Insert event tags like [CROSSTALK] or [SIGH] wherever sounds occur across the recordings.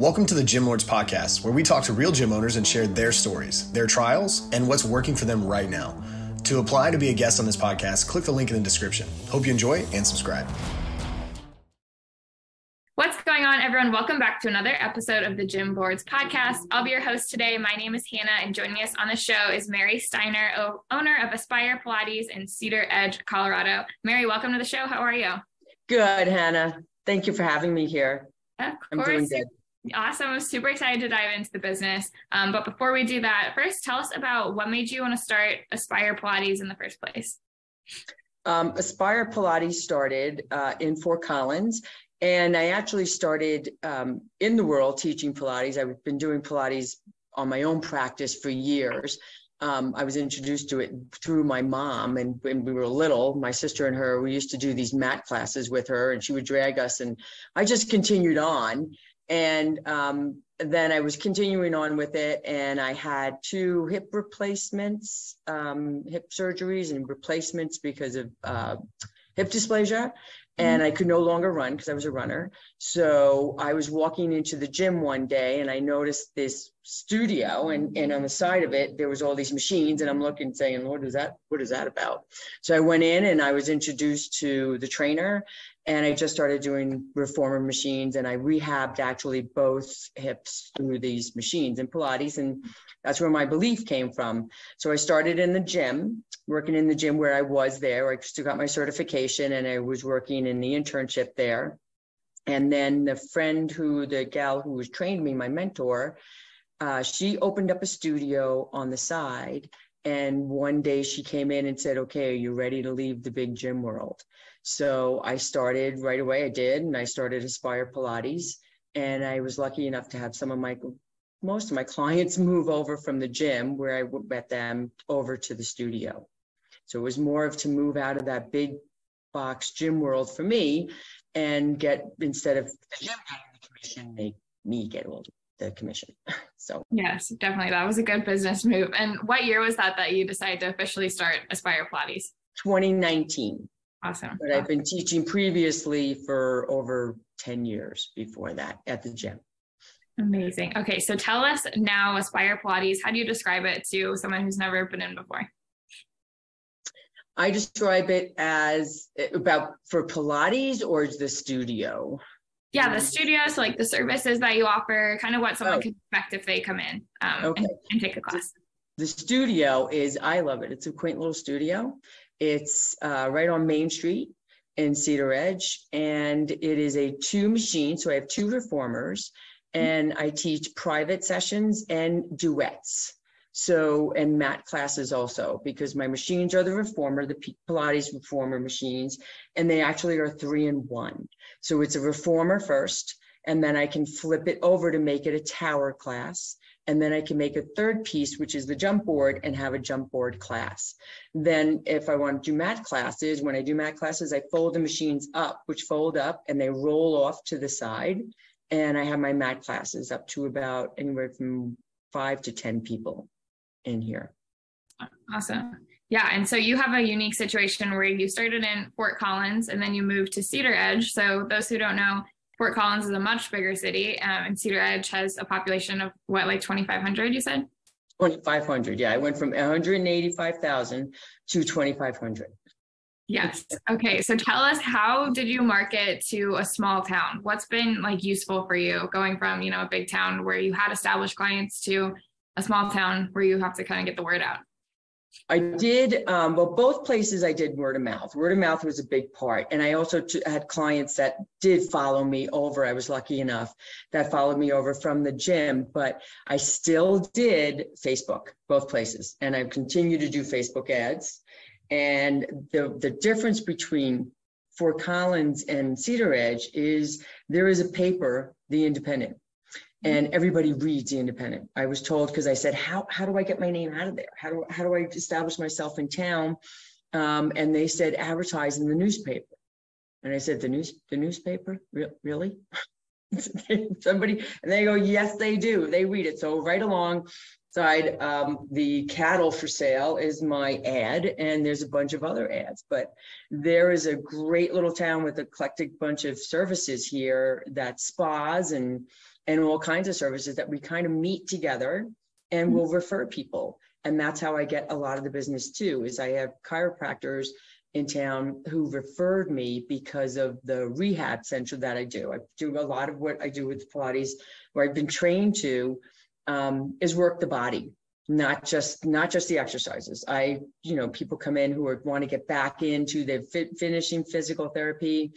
Welcome to the Gym Lords Podcast, where we talk to real gym owners and share their stories, their trials, and what's working for them right now. To apply to be a guest on this podcast, click the link in the description. Hope you enjoy and subscribe. What's going on, everyone? Welcome back to another episode of the Gym Lords podcast. I'll be your host today. My name is Hannah, and joining us on the show is Mary Steiner, owner of Aspire Pilates in Cedar Edge, Colorado. Mary, welcome to the show. How are you? Good, Hannah. Thank you for having me here. Of I'm doing good. Awesome. I'm super excited to dive into the business. Um, but before we do that, first tell us about what made you want to start Aspire Pilates in the first place. Um, Aspire Pilates started uh, in Fort Collins. And I actually started um, in the world teaching Pilates. I've been doing Pilates on my own practice for years. Um, I was introduced to it through my mom, and when we were little, my sister and her, we used to do these mat classes with her, and she would drag us, and I just continued on. And um, then I was continuing on with it, and I had two hip replacements, um, hip surgeries, and replacements because of uh, hip dysplasia. And mm-hmm. I could no longer run because I was a runner. So I was walking into the gym one day and I noticed this studio and, and on the side of it there was all these machines and I'm looking saying, Lord, is that what is that about? So I went in and I was introduced to the trainer and I just started doing reformer machines and I rehabbed actually both hips through these machines and Pilates. And that's where my belief came from. So I started in the gym, working in the gym where I was there. I still got my certification and I was working in the internship there. And then the friend who, the gal who was trained me, my mentor, uh, she opened up a studio on the side. And one day she came in and said, Okay, are you ready to leave the big gym world? So I started right away. I did, and I started Aspire Pilates. And I was lucky enough to have some of my, most of my [LAUGHS] clients move over from the gym where I met them over to the studio. So it was more of to move out of that big box gym world for me and get, instead of the gym getting the commission, make me get all the commission. [LAUGHS] So yes, definitely. That was a good business move. And what year was that that you decided to officially start Aspire Pilates? 2019. Awesome. But I've been teaching previously for over 10 years before that at the gym. Amazing. Okay, so tell us now Aspire Pilates, how do you describe it to someone who's never been in before? I describe it as eh, about for Pilates or the studio? Yeah, the studio, so like the services that you offer, kind of what someone oh. can expect if they come in um, okay. and, and take a class. The studio is, I love it. It's a quaint little studio. It's uh, right on Main Street in Cedar Edge, and it is a two machine. So I have two reformers, and I teach private sessions and duets. So, and mat classes also, because my machines are the reformer, the Pilates reformer machines, and they actually are three in one. So it's a reformer first, and then I can flip it over to make it a tower class. And then I can make a third piece, which is the jump board and have a jump board class. Then if I want to do mat classes, when I do mat classes, I fold the machines up, which fold up and they roll off to the side. And I have my mat classes up to about anywhere from five to 10 people in here. Awesome. Yeah. And so you have a unique situation where you started in Fort Collins and then you moved to Cedar Edge. So those who don't know, Fort Collins is a much bigger city, um, and Cedar Edge has a population of what, like 2,500, you said? 2,500. Yeah, I went from 185,000 to 2,500. Yes. Okay. So tell us, how did you market to a small town? What's been like useful for you going from, you know, a big town where you had established clients to a small town where you have to kind of get the word out? I did, um, well, both places I did word of mouth. Word of mouth was a big part. And I also t- had clients that did follow me over. I was lucky enough that followed me over from the gym, but I still did Facebook, both places. And I continue to do Facebook ads. And the, the difference between Fort Collins and Cedar Edge is there is a paper, The Independent and everybody reads the independent. I was told because i said how, how do i get my name out of there? How do, how do i establish myself in town? Um, and they said advertise in the newspaper. And i said the news the newspaper? Re- really? [LAUGHS] Somebody and they go yes they do. They read it. So right along side, um, the cattle for sale is my ad, and there's a bunch of other ads. But there is a great little town with eclectic bunch of services here that spas and and all kinds of services that we kind of meet together and we'll refer people. And that's how I get a lot of the business too, is I have chiropractors in town who referred me because of the rehab center that I do. I do a lot of what I do with Pilates, where I've been trained to um, is work the body, not just not just the exercises. I, you know, people come in who are, want to get back into the fit, finishing physical therapy,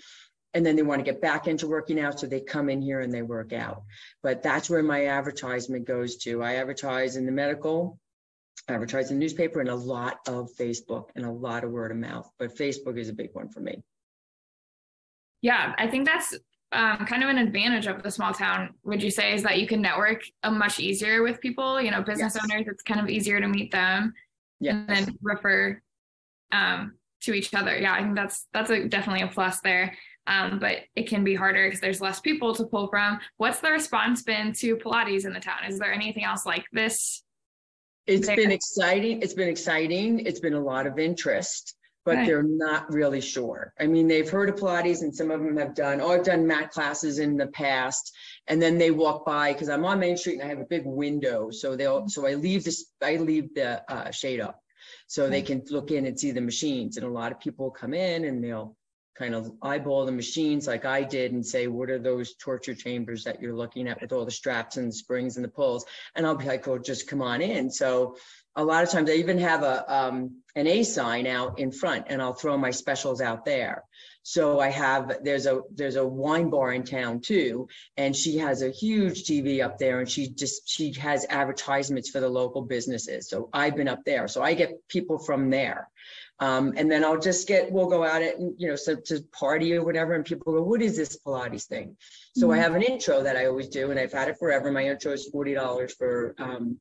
and then they want to get back into working out, so they come in here and they work out. But that's where my advertisement goes to. I advertise in the medical advertise in newspaper and a lot of Facebook and a lot of word of mouth. But Facebook is a big one for me. Yeah, I think that's um, kind of an advantage of the small town. Would you say is that you can network a uh, much easier with people? You know, business yes. owners. It's kind of easier to meet them, yes. and then refer um, to each other. Yeah, I think that's that's a, definitely a plus there. Um, but it can be harder because there's less people to pull from. What's the response been to Pilates in the town? Is there anything else like this it's been exciting. It's been exciting. It's been a lot of interest, but they're not really sure. I mean, they've heard of Pilates and some of them have done, oh, I've done mat classes in the past. And then they walk by because I'm on Main Street and I have a big window. So they'll, so I leave this, I leave the uh, shade up so they can look in and see the machines. And a lot of people come in and they'll kind of eyeball the machines like I did and say, what are those torture chambers that you're looking at with all the straps and the springs and the pulls? And I'll be like, oh, just come on in. So a lot of times I even have a um, an A sign out in front and I'll throw my specials out there. So I have there's a there's a wine bar in town too, and she has a huge TV up there, and she just she has advertisements for the local businesses. So I've been up there, so I get people from there. Um, and then I'll just get, we'll go out it, you know, so to party or whatever. And people go, what is this Pilates thing? So mm-hmm. I have an intro that I always do, and I've had it forever. My intro is $40 for, um,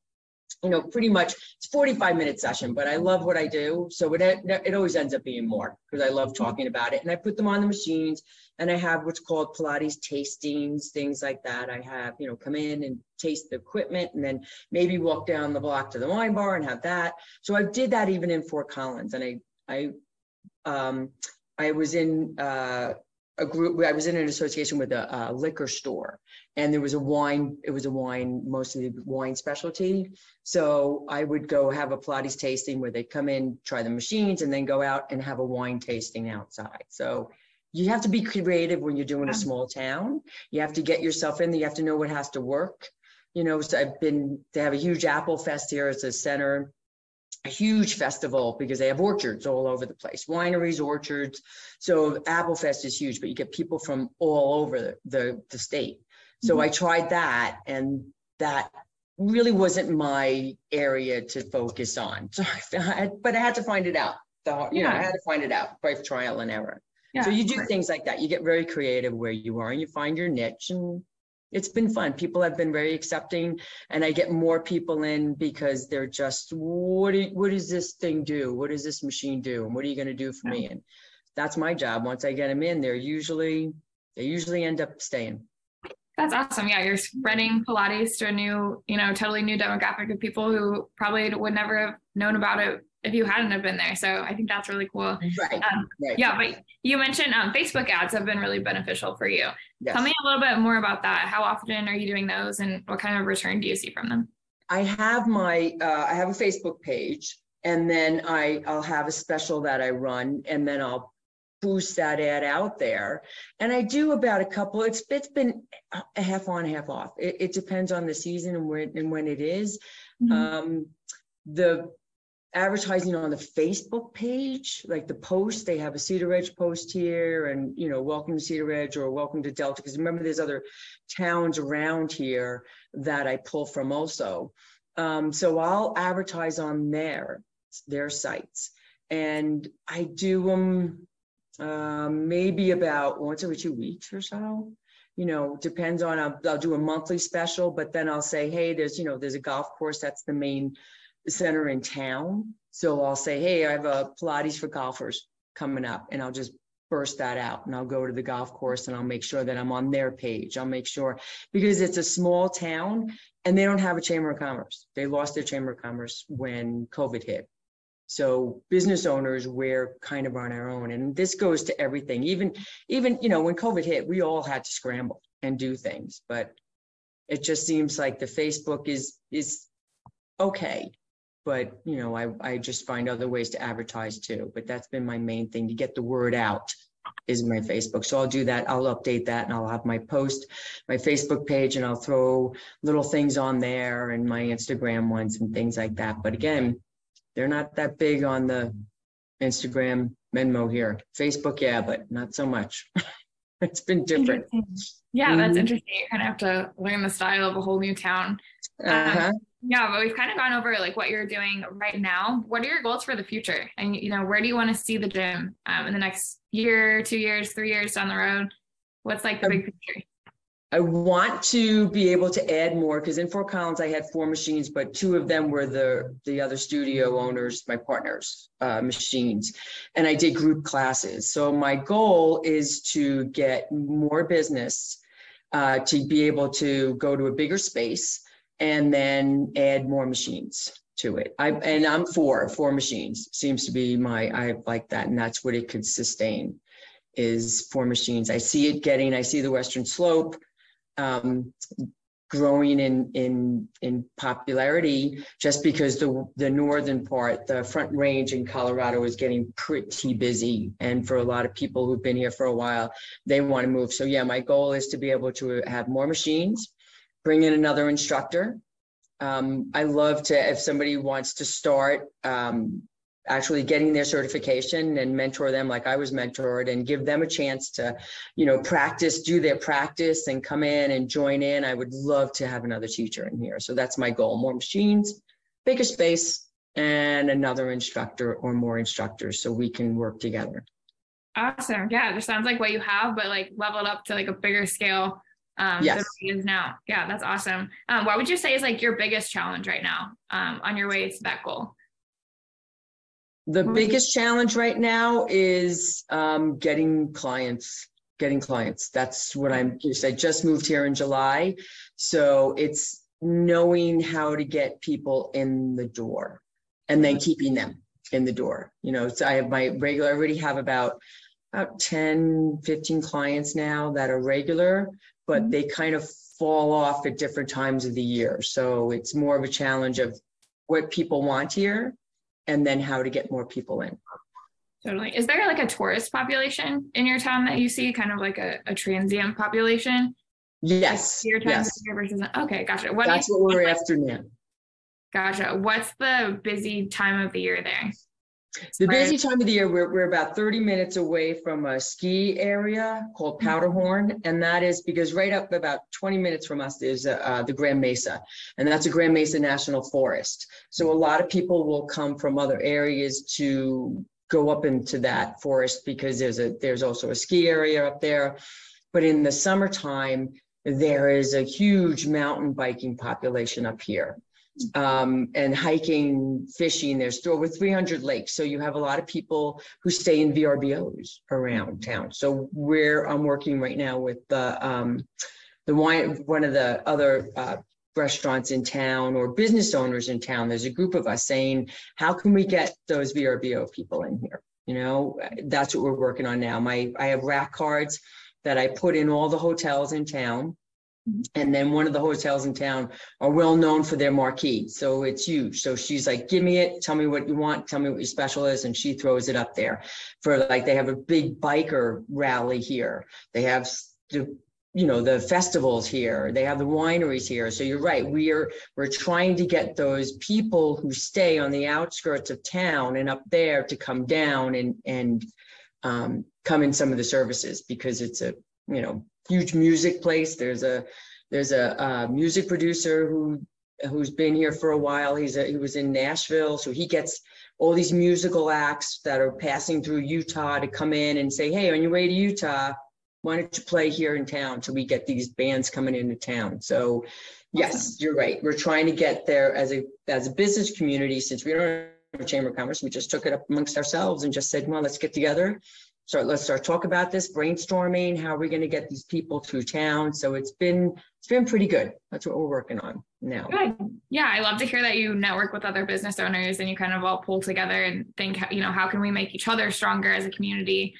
you know, pretty much it's 45 minute session, but I love what I do. So it, it always ends up being more because I love mm-hmm. talking about it. And I put them on the machines and I have what's called Pilates tastings, things like that. I have, you know, come in and taste the equipment and then maybe walk down the block to the wine bar and have that. So I did that even in Fort Collins and I I um, I was in uh, a group. I was in an association with a, a, liquor store, and there was a wine. It was a wine, mostly wine specialty. So I would go have a Pilates tasting where they'd come in, try the machines, and then go out and have a wine tasting outside. So you have to be creative when you're doing a small town. You have to get yourself in there. You have to know what has to work. You know, so I've been. They have a huge Apple Fest here. It's a center a huge festival because they have orchards all over the place, wineries, orchards. So Apple Fest is huge, but you get people from all over the, the, the state. So mm-hmm. I tried that and that really wasn't my area to focus on. [LAUGHS] So I but I had to find it out. The, you yeah. know, I had to find it out by trial and error. Yeah, so you do things like that. You get very creative where you are and you find your niche and it's been fun. People have been very accepting, and I get more people in because they're just, what do, what does this thing do? What does this machine do? And what are you going to do for me? And that's my job. Once I get them in, they're usually they usually end up staying. That's awesome. Yeah, you're spreading Pilates to a new, you know, totally new demographic of people who probably would never have known about it if you hadn't have been there. So I think that's really cool. Right. Um, right. Yeah, but you mentioned um, Facebook ads have been really beneficial for you. Yes. Tell me a little bit more about that. How often are you doing those, and what kind of return do you see from them? I have my uh, I have a Facebook page, and then I I'll have a special that I run, and then I'll boost that ad out there. And I do about a couple. It's it's been a half on, half off. It, it depends on the season and when and when it is. Mm-hmm. Um, the advertising on the Facebook page, like the post, they have a Cedar Edge post here and, you know, welcome to Cedar Edge or welcome to Delta. Because remember, there's other towns around here that I pull from also. Um, so I'll advertise on their, their sites. And I do them um, maybe about once every two weeks or so you know, depends on, I'll, I'll, do a monthly special, but then I'll say, hey, there's, you know, there's a golf course that's the main center in town. So I'll say, hey, I have a Pilates for golfers coming up, and I'll just burst that out and I'll go to the golf course and I'll make sure that I'm on their page. I'll make sure because it's a small town and they don't have a chamber of commerce. They lost their chamber of commerce when COVID hit. So business owners, we're kind of on our own. And this goes to everything. Even, even, you know, when COVID hit, we all had to scramble and do things, but it just seems like the Facebook is is okay. But you know, I, I just find other ways to advertise too. But that's been my main thing to get the word out is my Facebook. So I'll do that. I'll update that and I'll have my post, my Facebook page, and I'll throw little things on there and my Instagram ones and things like that. But again, they're not that big on the Instagram Venmo here. Facebook, yeah, but not so much. [LAUGHS] [LAUGHS] it's been different. Yeah, that's mm-hmm. interesting. You kind of have to learn the style of a whole new town. Um, uh-huh. Um, yeah, but we've kind of gone over like what you're doing right now. What are your goals for the future? And you know, where do you want to see the gym um, in the next year, two years, three years down the road? What's like the um, big picture? I want to be able to add more because in Fort Collins I had four machines, but two of them were the the other studio owners, my partners' uh, machines, and I did group classes. So my goal is to get more business, uh, to be able to go to a bigger space, and then add more machines to it. I and I'm for four machines seems to be my I like that, and that's what it could sustain is four machines. I see it getting. I see the Western Slope um, growing in in in popularity just because the the northern part the front range in colorado is getting pretty busy. And for a lot of people who've been here for a while they want to move. So yeah my goal is to be able to have more machines bring in another instructor. Um, i love to if somebody wants to start um, actually getting their certification and mentor them like I was mentored and give them a chance to, you know, practice, do their practice and come in and join in. I would love to have another teacher in here. So that's my goal. More machines, bigger space, and another instructor or more instructors so we can work together. Awesome. Yeah, this sounds like what you have, but like leveled up to like a bigger scale um yes. is now. Yeah, that's awesome. Um, what would you say is like your biggest challenge right now um, on your way to that goal? The biggest challenge right now is um, getting clients. Getting clients. That's what I'm. I just moved here in July, so it's knowing how to get people in the door, and then keeping them in the door. You know, so I have my regular. I already have about about 10, 15 clients now that are regular, but mm-hmm. they kind of fall off at different times of the year. So it's more of a challenge of what people want here and then how to get more people in. Totally. Is there like a tourist population in your town that you see, kind of like a, a transient population? Yes. Your time yes. versus okay, gotcha. What That's what we're after now. Gotcha. What's the busy time of the year there? The busy time of the year, we're, we're about 30 minutes away from a ski area called mm-hmm. Powderhorn. And that is because right up about 20 minutes from us is uh, uh, the Grand Mesa. And that's a Grand Mesa National Forest. So a lot of people will come from other areas to go up into that forest because there's a there's also a ski area up there. But in the summertime, there is a huge mountain biking population up here um, and hiking, fishing. There's over 300 lakes. So you have a lot of people who stay in VRBOs around town. So where I'm working right now with the, um, the wine, one of the other uh, restaurants in town or business owners in town, there's a group of us saying, how can we get those VRBO people in here? You know, that's what we're working on now. My, I have rack cards that I put in all the hotels in town and then one of the hotels in town are well known for their marquee. So it's huge. So she's like, give me it. Tell me what you want. Tell me what your special is. And she throws it up there for like, they have a big biker rally here. They have the, you know, the festivals here. They have the wineries here. So you're right. We are, we're trying to get those people who stay on the outskirts of town and up there to come down and, and, um, come in some of the services because it's a, you know, huge music place. There's a there's a, a music producer who who's been here for a while. He's a, he was in Nashville, so he gets all these musical acts that are passing through Utah to come in and say, "Hey, on your way to Utah, why don't you play here in town?" So we get these bands coming into town. So, yes, awesome. you're right. We're trying to get there as a as a business community since we don't have a chamber of commerce. We just took it up amongst ourselves and just said, "Well, let's get together start let's start talk about this brainstorming how are we going to get these people through town so it's been it's been pretty good that's what we're working on now good yeah i love to hear that you network with other business owners and you kind of all pull together and think you know how can we make each other stronger as a community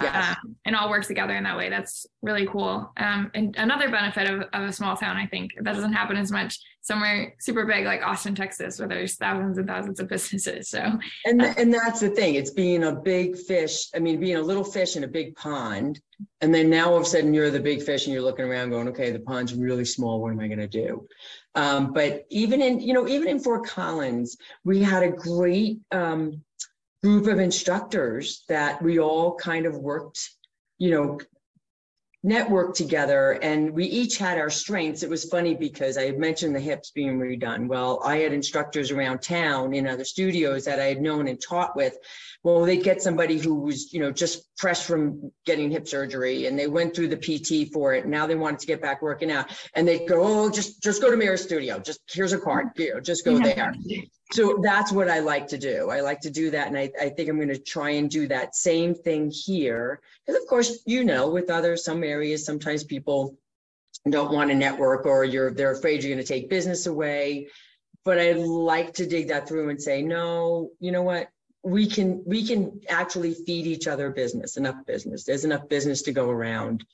yes. um, and all work together in that way. That's really cool. Um, and another benefit of, of a small town, I think, that doesn't happen as much somewhere super big like Austin, Texas, where there's thousands and thousands of businesses. So, and uh, and that's the thing. It's being a big fish. I mean, being a little fish in a big pond, and then now all of a sudden you're the big fish, and you're looking around, going, okay, the pond's really small. What am I going to do? Um, but even in you know even in Fort Collins, we had a great um, group of instructors that we all kind of worked, you know, networked together and we each had our strengths. It was funny because I had mentioned the hips being redone. Well, I had instructors around town in other studios that I had known and taught with. Well, they'd get somebody who was, you know, just fresh from getting hip surgery and they went through the PT for it. Now they wanted to get back working out and they'd go, Oh, just, just go to Mirror Studio. Just here's a card, mm-hmm. you know, just go there so that's what I like to do. I like to do that. And I, I think I'm going to try and do that same thing here. Because, of course, you know, with other some areas, sometimes people don't want to network or you're they're afraid you're going to take business away. But I like to dig that through and say, no, you know what? We can we can actually feed each other business, enough business. There's enough business to go around,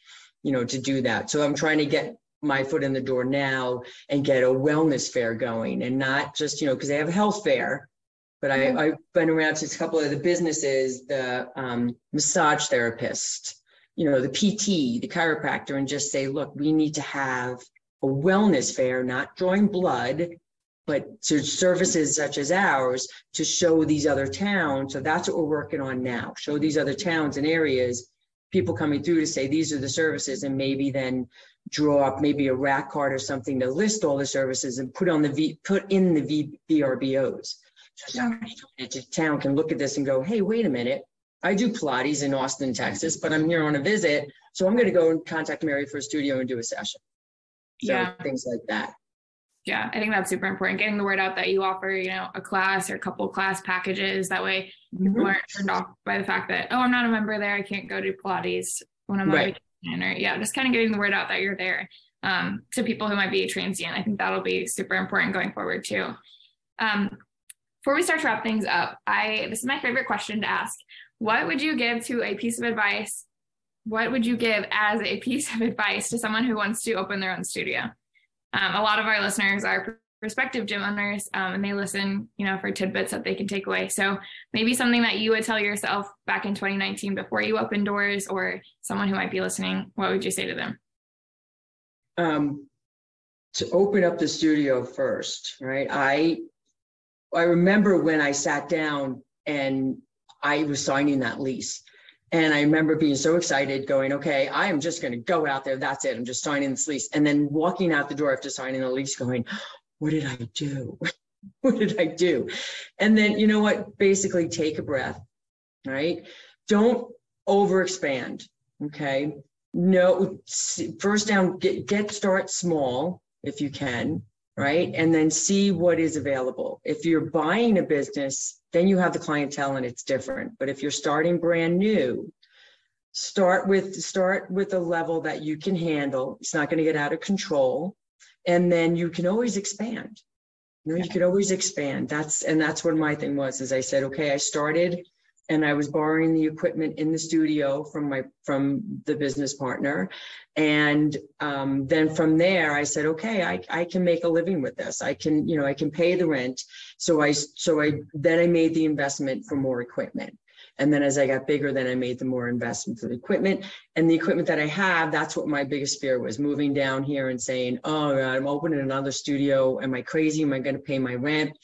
you know, to do that. So I'm trying to get my foot in the door now and get a wellness fair going and not just, you know, because they have a health fair. But I, mm-hmm. I've been around to a couple of the businesses, the um, massage therapist, you know, the PT, the chiropractor, and just say, look, we need to have a wellness fair, not drawing blood, but to services such as ours to show these other towns. So that's what we're working on now. Show these other towns and areas, people coming through to say these are the services, and maybe then draw up maybe a rack card or something to list all the services and put on the V, put in the v, VRBOs. So somebody coming into town can look at this and go, hey, wait a minute. I do Pilates in Austin, Texas, but I'm here on a visit. So I'm going to go and contact Mary for a studio and do a session. So yeah. things like that. Yeah, I think that's super important. Getting the word out that you offer, you know, a class or a couple class packages. That way mm-hmm. people aren't turned off by the fact that, oh, I'm not a member there. I can't go to Pilates when I'm right or yeah, just kind of getting the word out that you're there um, to people who might be transient. I think that'll be super important going forward too. Um, before we start to wrap things up, I this is my favorite question to ask. What would you give to a piece of advice? What would you give as a piece of advice to someone who wants to open their own studio? Um, a lot of our listeners are prospective gym owners um, and they listen you know for tidbits that they can take away. So maybe something that you would tell yourself back in 2019 before you opened doors or someone who might be listening what would you say to them? Um, to open up the studio first right? I i remember when i sat down and i was signing that lease and I remember being so excited, going, okay, I am just going to go out there. That's it. I'm just signing this lease. And then walking out the door after signing the lease, going, what did I do? [LAUGHS] what did I do? And then, you know what? Basically, take a breath, right? Don't overexpand. Okay. No, first down, get, get start small if you can, right? And then see what is available. If you're buying a business, then you have the clientele and it's different. But if you're starting brand new, start with start with a level that you can handle. It's not going to get out of control and then you can always expand you know you can always expand that's and that's what my thing was is i said okay i started and i was borrowing the equipment in the studio from my from the business partner and um, then from there i said okay I, I can make a living with this i can you know i can pay the rent so i so i then i made the investment for more equipment and then as I got bigger, then I made the more investment for the equipment. And the equipment that I have, that's what my biggest fear was moving down here and saying, oh God, I'm opening another studio. Am I crazy? Am I going to pay my rent?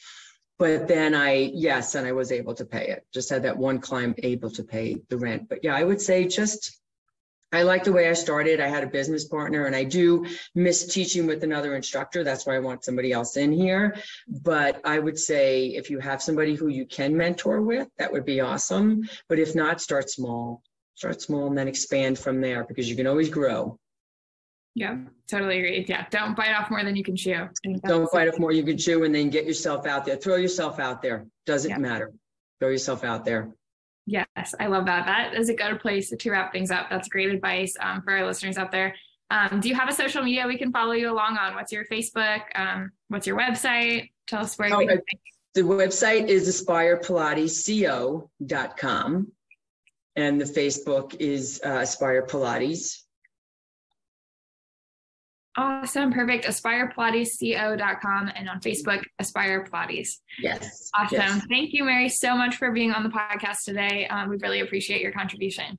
But then I, yes, and I was able to pay it. Just had that one client able to pay the rent. But yeah, I would say just I like the way I started. I had a business partner and I do miss teaching with another instructor. That's why I want somebody else in here. But I would say if you have somebody who you can mentor with, that would be awesome. But if not, start small. Start small and then expand from there because you can always grow. Yeah, totally agree. Yeah, don't bite off more than you can chew. Don't bite off more you can chew and then get yourself out there. Throw yourself out there. Doesn't yeah. matter. Throw yourself out there. Yes, I love that. That is a good place to wrap things up. That's great advice um, for our listeners out there. Um, do you have a social media we can follow you along on? What's your Facebook? Um, what's your website? Tell us where oh, we can. The website is aspirepilatesco.com and the Facebook is uh, Aspire Pilates. Awesome. Perfect. AspirePilatesCO.com and on Facebook, Aspire Pilates. Yes. Awesome. Yes. Thank you, Mary, so much for being on the podcast today. Um, we really appreciate your contribution.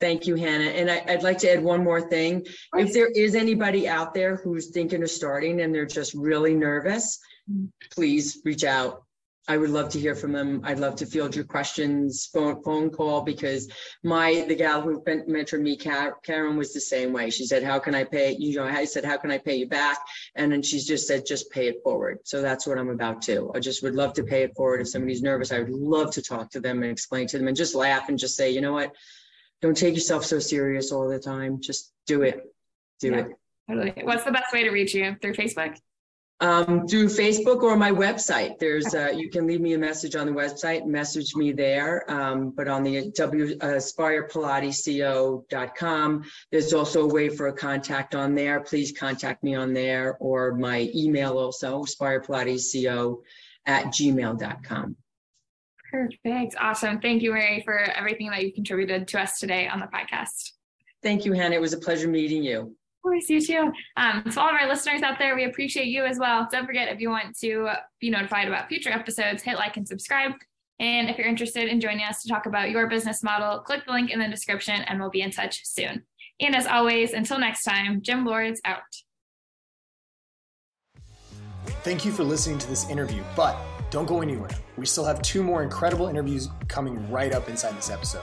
Thank you, Hannah. And I, would like to add one more thing. If there is anybody out there who's thinking of starting and they're just really nervous, mm-hmm. please reach out. I would love to hear from them. I'd love to field your questions, phone, phone call, because my, the gal who mentored me, Karen, was the same way. She said, how can I pay? You know, I said, how can I pay you back? And then she's just said, just pay it forward. So that's what I'm about to. I just would love to pay it forward. If somebody's nervous, I would love to talk to them and explain to them and just laugh and just say, you know what? Don't take yourself so serious all the time. Just do it. Do yeah, it. Totally. What's the best way to reach you? Through Facebook? Um, through Facebook or my website. There's uh, you can leave me a message on the website, message me there. Um, but on the W uh, there's also a way for a contact on there. Please contact me on there or my email also, AspirePilatesCO at gmail.com. Perfect. Awesome. Thank you, Mary, for everything that you contributed to us today on the podcast. Thank you, Hannah. It was a pleasure meeting you. Course, you too. Um, so all of our listeners out there, we appreciate you as well. Don't forget, if you want to be notified about future episodes, hit like and subscribe. And if you're interested in joining us to talk about your business model, click the link in the description and we'll be in touch soon. And as always, until next time, Gym Lords out. Thank you for listening to this interview, but don't go anywhere. We still have two more incredible interviews coming right up inside this episode.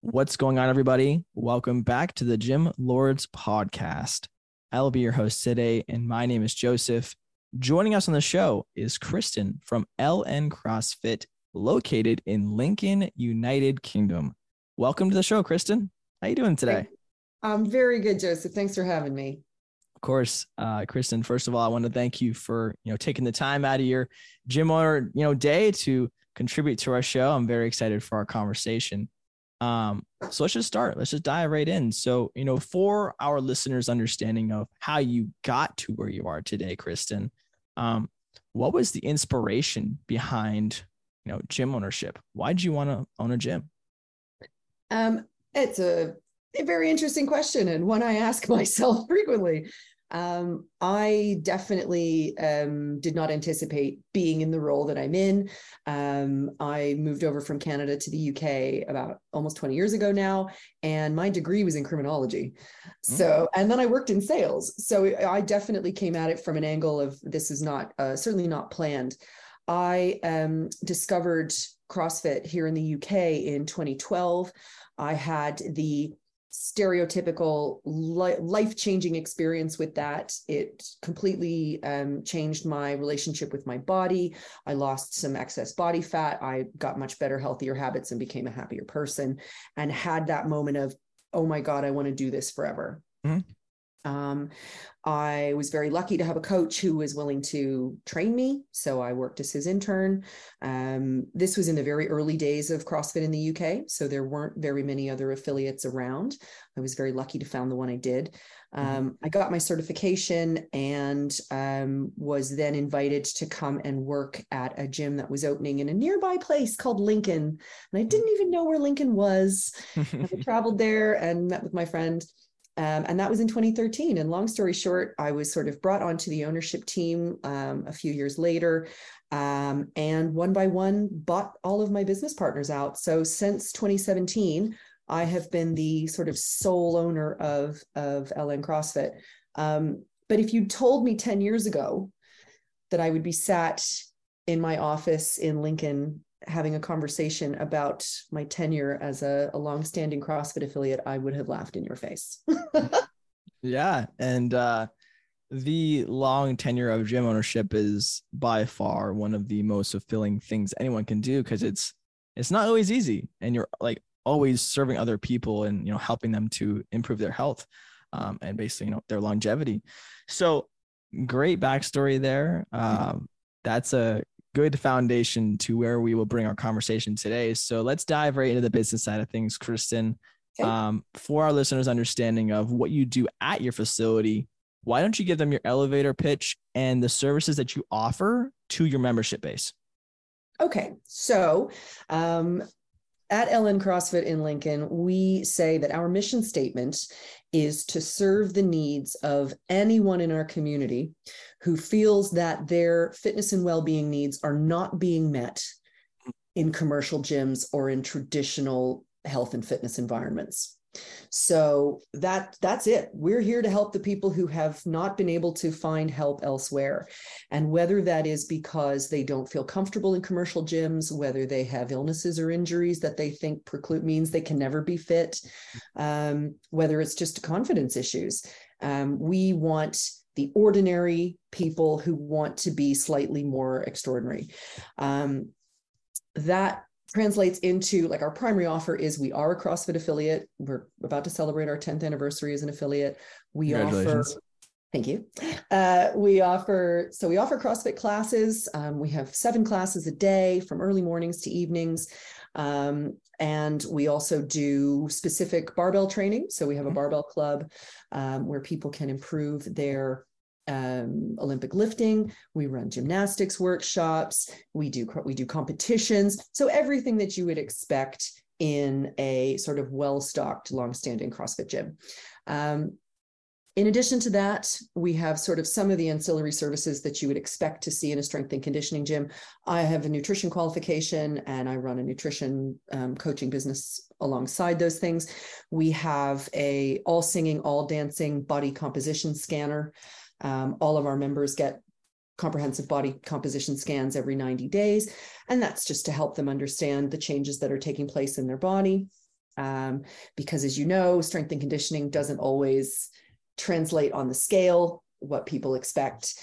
What's going on, everybody? Welcome back to the Gym Lords podcast. I'll be your host today, and my name is Joseph. Joining us on the show is Kristen from LN CrossFit, located in Lincoln, United Kingdom. Welcome to the show, Kristen. How are you doing today? I'm very good, Joseph. Thanks for having me. Of course, uh, Kristen. First of all, I want to thank you for you know taking the time out of your gym owner you know day to contribute to our show. I'm very excited for our conversation. Um, so let's just start. Let's just dive right in. So, you know, for our listeners' understanding of how you got to where you are today, Kristen, um, what was the inspiration behind, you know, gym ownership? Why did you want to own a gym? Um, it's a, a very interesting question and one I ask [LAUGHS] myself frequently. Um, I definitely um, did not anticipate being in the role that I'm in. Um, I moved over from Canada to the UK about almost 20 years ago now, and my degree was in criminology. So, mm. and then I worked in sales. So I definitely came at it from an angle of this is not uh, certainly not planned. I um, discovered CrossFit here in the UK in 2012. I had the stereotypical li- life-changing experience with that. It completely um, changed my relationship with my body. I lost some excess body fat. I got much better healthier habits and became a happier person and had that moment of oh my god i want to do this forever. Mm-hmm. Um, I was very lucky to have a coach who was willing to train me. So I worked as his intern. Um, this was in the very early days of CrossFit in the UK. So there weren't very many other affiliates around. I was very lucky to found the one I did. Mm-hmm. Um, I got my certification and um, was then invited to come and work at a gym that was opening in a nearby place called Lincoln. And I didn't even know where Lincoln was. [LAUGHS] I traveled there and met with my friend um, and that was in 2013. And long story short, I was sort of brought onto the ownership team um, a few years later. Um, and one by one, bought all of my business partners out. So since 2017, I have been the sort of sole owner of, of LN CrossFit. Um, but if you told me 10 years ago that I would be sat in my office in Lincoln having a conversation about my tenure as a, a long-standing CrossFit affiliate, I would have laughed in your face. [LAUGHS] yeah, and uh, the long tenure of gym ownership is by far one of the most fulfilling things anyone can do because it's it's not always easy, and you're like always serving other people and you know helping them to improve their health um, and basically you know their longevity. So great backstory there. Um, that's a good foundation to where we will bring our conversation today. So let's dive right into the business side of things, Kristen. Okay. Um, for our listeners' understanding of what you do at your facility, why don't you give them your elevator pitch and the services that you offer to your membership base? Okay, so um, at LN CrossFit in Lincoln, we say that our mission statement is to serve the needs of anyone in our community who feels that their fitness and well-being needs are not being met in commercial gyms or in traditional health and fitness environments. So that that's it. We're here to help the people who have not been able to find help elsewhere. And whether that is because they don't feel comfortable in commercial gyms, whether they have illnesses or injuries that they think preclude means they can never be fit, um, whether it's just confidence issues. Um, we want the ordinary people who want to be slightly more extraordinary. Um, that translates into like our primary offer is we are a CrossFit affiliate. We're about to celebrate our 10th anniversary as an affiliate. We offer Thank you. Uh, we offer so we offer CrossFit classes. Um, we have seven classes a day from early mornings to evenings, um, and we also do specific barbell training. So we have a mm-hmm. barbell club um, where people can improve their um, Olympic lifting. We run gymnastics workshops. We do we do competitions. So everything that you would expect in a sort of well-stocked, long-standing CrossFit gym. Um, in addition to that, we have sort of some of the ancillary services that you would expect to see in a strength and conditioning gym. I have a nutrition qualification and I run a nutrition um, coaching business alongside those things. We have a all singing, all dancing body composition scanner. Um, all of our members get comprehensive body composition scans every 90 days. And that's just to help them understand the changes that are taking place in their body. Um, because as you know, strength and conditioning doesn't always translate on the scale what people expect.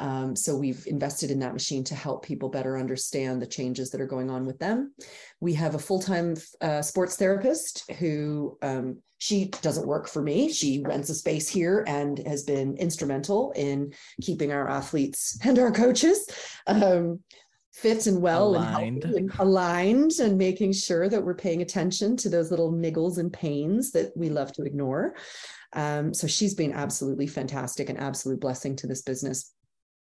Um, so we've invested in that machine to help people better understand the changes that are going on with them. We have a full-time uh, sports therapist who um, she doesn't work for me. She rents a space here and has been instrumental in keeping our athletes [LAUGHS] and our coaches um, fit and well aligned. and, and aligned and making sure that we're paying attention to those little niggles and pains that we love to ignore. Um, so she's been absolutely fantastic, and absolute blessing to this business.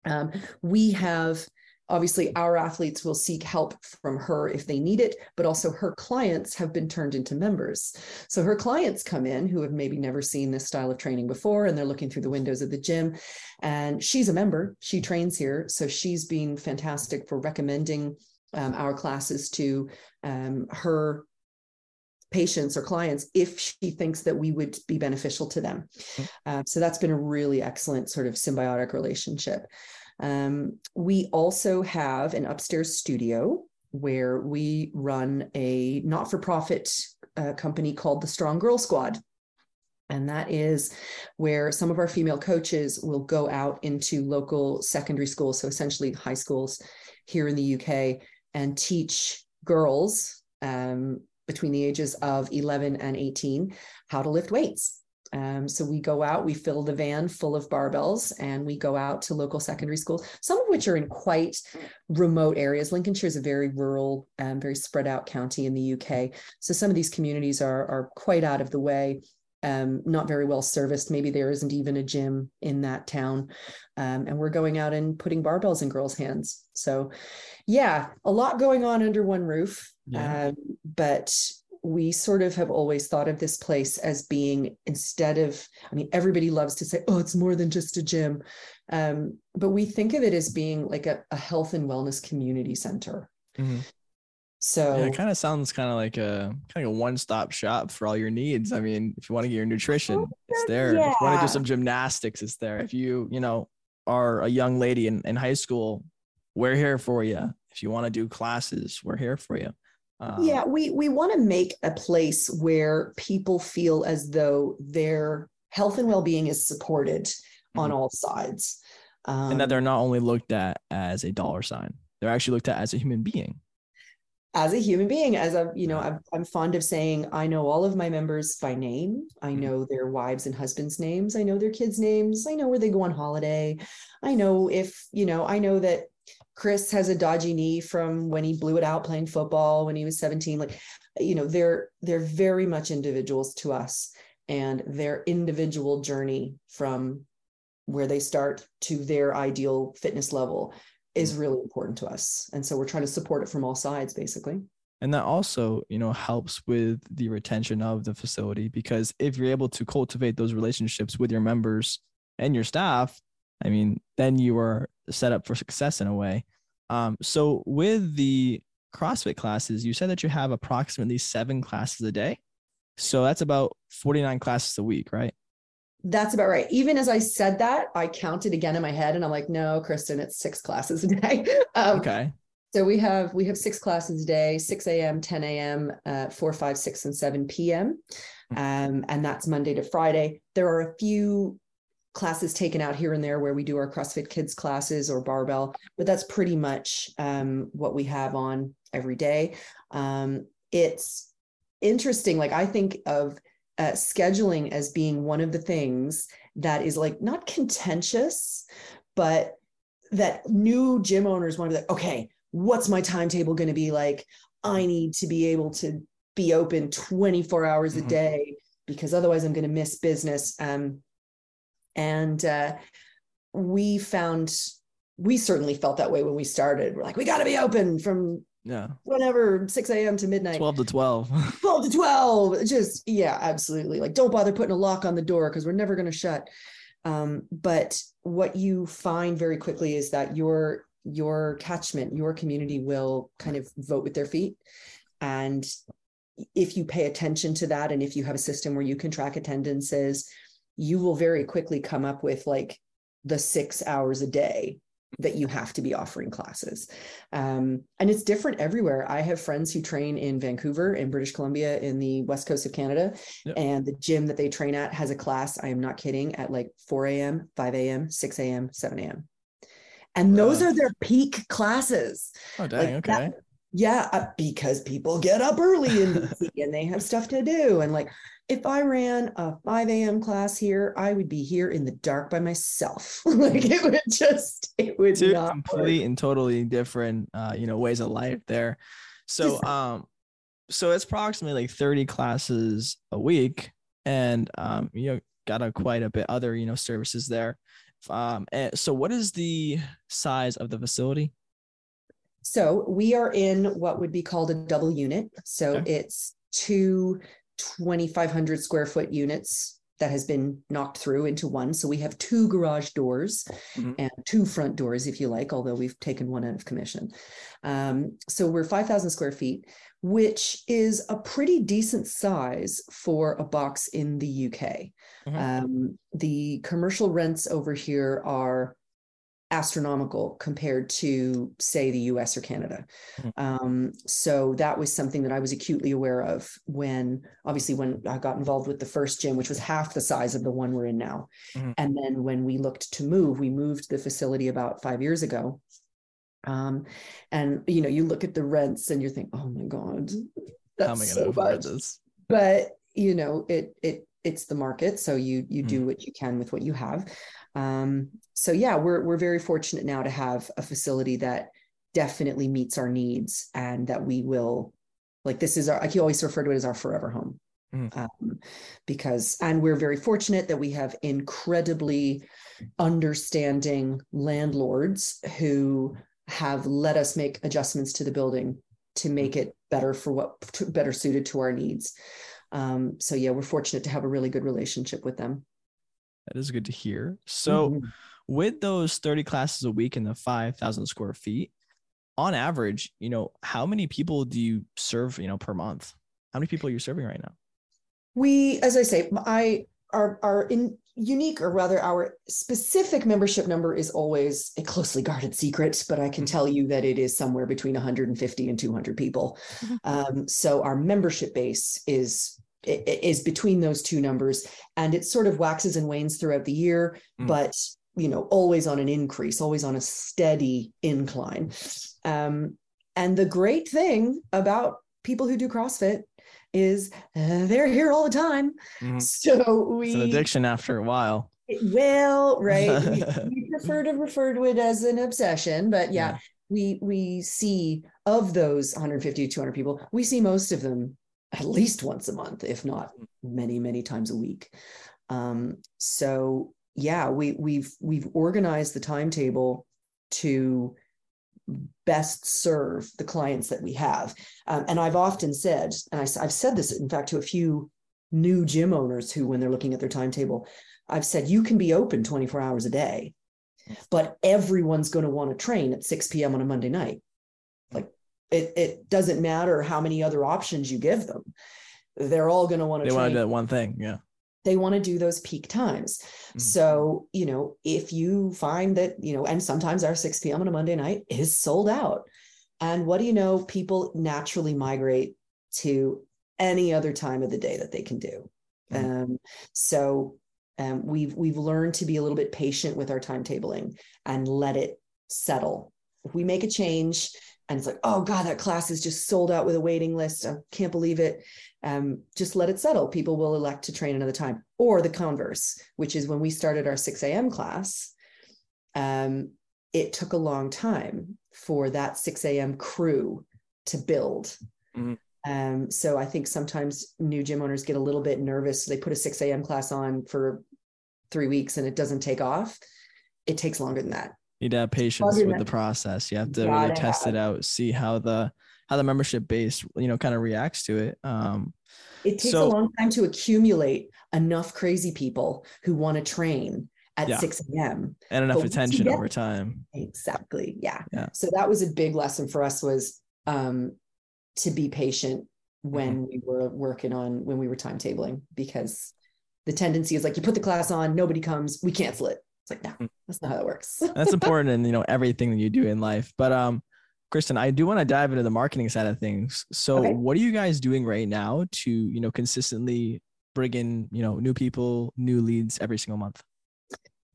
Um, we have obviously our athletes will seek help from her if they need it but also her clients have been turned into members. So her clients come in who have maybe never seen this style of training before and they're looking through the windows of the gym. And she's a member. She trains here. So she's been fantastic for recommending um, our classes to um, her patients or clients if she thinks that we would be beneficial to them. Uh, so that's been a really excellent sort of symbiotic relationship. Um, we also have an upstairs studio where we run a not for profit uh, company called the Strong Girl Squad. And that is where some of our female coaches will go out into local secondary schools, so essentially high schools here in the UK, and teach girls um, between the ages of 11 and 18 how to lift weights. Um, so we go out, we fill the van full of barbells, and we go out to local secondary schools, some of which are in quite remote areas. Lincolnshire is a very rural, um, very spread out county in the UK. So some of these communities are, are quite out of the way. Um, not very well serviced. Maybe there isn't even a gym in that town. Um, and we're going out and putting barbells in girls' hands. So, yeah, a lot going on under one roof. Yeah. Um, but we sort of have always thought of this place as being instead of i mean everybody loves to say oh it's more than just a gym um, but we think of it as being like a, a health and wellness community center mm-hmm. so yeah, it kind of sounds kind of like a kind of a one-stop shop for all your needs i mean if you want to get your nutrition it's there yeah. if you want to do some gymnastics it's there if you you know are a young lady in, in high school we're here for you if you want to do classes, we're here for you. Um, yeah, we we want to make a place where people feel as though their health and well-being is supported mm-hmm. on all sides. Um, and that they're not only looked at as a dollar sign, they're actually looked at as a human being. As a human being, as a, you know, I'm, I'm fond of saying, I know all of my members by name. I mm-hmm. know their wives and husbands' names. I know their kids' names. I know where they go on holiday. I know if, you know, I know that Chris has a dodgy knee from when he blew it out playing football when he was 17. Like, you know, they're they're very much individuals to us and their individual journey from where they start to their ideal fitness level is mm. really important to us. And so we're trying to support it from all sides, basically. And that also, you know, helps with the retention of the facility because if you're able to cultivate those relationships with your members and your staff, I mean, then you are set up for success in a way. Um, so with the CrossFit classes, you said that you have approximately seven classes a day. So that's about 49 classes a week, right? That's about right. Even as I said that, I counted again in my head and I'm like, no, Kristen, it's six classes a day. [LAUGHS] Um, okay. So we have we have six classes a day, 6 a.m., 10 a.m., uh, 4, 5, 6, and 7 p.m. Hmm. Um, and that's Monday to Friday. There are a few classes taken out here and there where we do our CrossFit Kids classes or barbell, but that's pretty much um, what we have on every day. Um, it's interesting. Like I think of uh, scheduling as being one of the things that is like not contentious, but that new gym owners want to be like, okay, what's my timetable going to be like? I need to be able to be open 24 hours mm-hmm. a day because otherwise I'm going to miss business. Um, and uh, we found, we certainly felt that way when we started. We're like, we got to be open from yeah. whatever 6 a.m to midnight. 12 to 12 [LAUGHS] 12 to 12 just yeah absolutely. Like don't bother putting a lock on the door because we're never going to shut. Um, but what you find very quickly is that your your catchment your community will kind of vote with their feet. And if you pay attention to that and if you have a system where you can track attendances you will very quickly come up with like the six hours a day that you have to be offering classes. Um, and it's different everywhere. I have friends who train in Vancouver, in British Columbia, in the west coast of Canada. Yep. And the gym that they train at has a class, I am not kidding, at like 4 a.m., 5 a.m., 6 a.m., 7 a.m. And those uh, are their peak classes. Oh, dang. Like okay. That, yeah, uh, because people get up early and, [LAUGHS] and they have stuff to do. And like, if I ran a 5 a.m. class here, I would be here in the dark by myself. [LAUGHS] like it would just, it would Two not complete work. and totally different, uh, you know, ways of life there. So, um, so it's approximately like 30 classes a week, and um, you know, got a quite a bit other, you know, services there. Um, and so what is the size of the facility? So we are in what would be called a double unit. So okay. it's two 2,500 square foot units that has been knocked through into one. So we have two garage doors mm-hmm. and two front doors, if you like, although we've taken one out of commission. Um, so we're 5,000 square feet, which is a pretty decent size for a box in the UK. Mm-hmm. Um, the commercial rents over here are astronomical compared to say the US or Canada. Mm-hmm. Um, so that was something that I was acutely aware of when obviously when I got involved with the first gym, which was half the size of the one we're in now. Mm-hmm. And then when we looked to move, we moved the facility about five years ago. Um, and you know, you look at the rents and you think, oh my God, that's How am I so much. But you know, it it it's the market. So you you mm-hmm. do what you can with what you have. Um, so yeah, we're we're very fortunate now to have a facility that definitely meets our needs and that we will like this is our I can always refer to it as our forever home. Mm. Um, because and we're very fortunate that we have incredibly understanding landlords who have let us make adjustments to the building to make it better for what to, better suited to our needs. Um, so yeah, we're fortunate to have a really good relationship with them. That is good to hear. So, mm-hmm. with those 30 classes a week in the 5,000 square feet, on average, you know, how many people do you serve, you know, per month? How many people are you serving right now? We, as I say, I are our in unique or rather our specific membership number is always a closely guarded secret but i can tell you that it is somewhere between 150 and 200 people um, so our membership base is is between those two numbers and it sort of waxes and wanes throughout the year Mm. but you know always on an increase always on a steady incline um, and the great thing about people who do crossfit is uh, they're here all the time Mhm. so we It's an addiction after a while. well, right. we, we [LAUGHS] prefer to refer to it as an obsession, but yeah, we we see of those 150 to 200 people, we see most of them at least once a month, if not many, many times a week. Um, so yeah, we we've we've organized the timetable to best serve the clients that we have. Um, and I've often said, and I, have said this in fact to a few new gym owners who, when they're looking at their timetable, I've said you can be open 24 hours a day, but everyone's going to want to train at 6 p.m. on a Monday night. It, it doesn't matter how many other options you give them. They're all going to want to They want to do that one thing. Yeah. They want to do those peak times. Mhm. So, you know, if you find that, you know, and sometimes our 6 p.m. on a Monday night is sold out. And what do you know? People naturally migrate to any other time of the day that they can do. Mhm. Um, so um, we've we've learned to be a little bit patient with our timetabling and let it settle. If we make a change and it's like, oh God, that class is just sold out with a waiting list. I can't believe it. Um, just let it settle. People will elect to train another time. Or the converse, which is when we started our 6 a.m. class, um, it took a long time for that 6 a.m. crew to build. Mhm. Um, so I think sometimes new gym owners get a little bit nervous. They put a 6 a.m. class on for three weeks and it doesn't take off. It takes longer than that. You need to have patience with the process. You have to Gotta really test it out, see how the how the membership base, you know, kind of reacts to it. Um, It takes So- a long time to accumulate enough crazy people who want to train at Yeah. 6 a.m. and enough But attention over time. Exactly. Yeah. Yeah. So that was a big lesson for us was um, to be patient when we were working on when we were timetabling because the tendency is like you put the class on, nobody comes, we cancel it. It's like, no, Mm. that's not how that works. [LAUGHS] That's important in you know [LAUGHS] everything that you do in life. But um, Kristen, I do want to dive into the marketing side of things. So, Okay. what are you guys doing right now to you know consistently bring in you know new people, new leads every single month?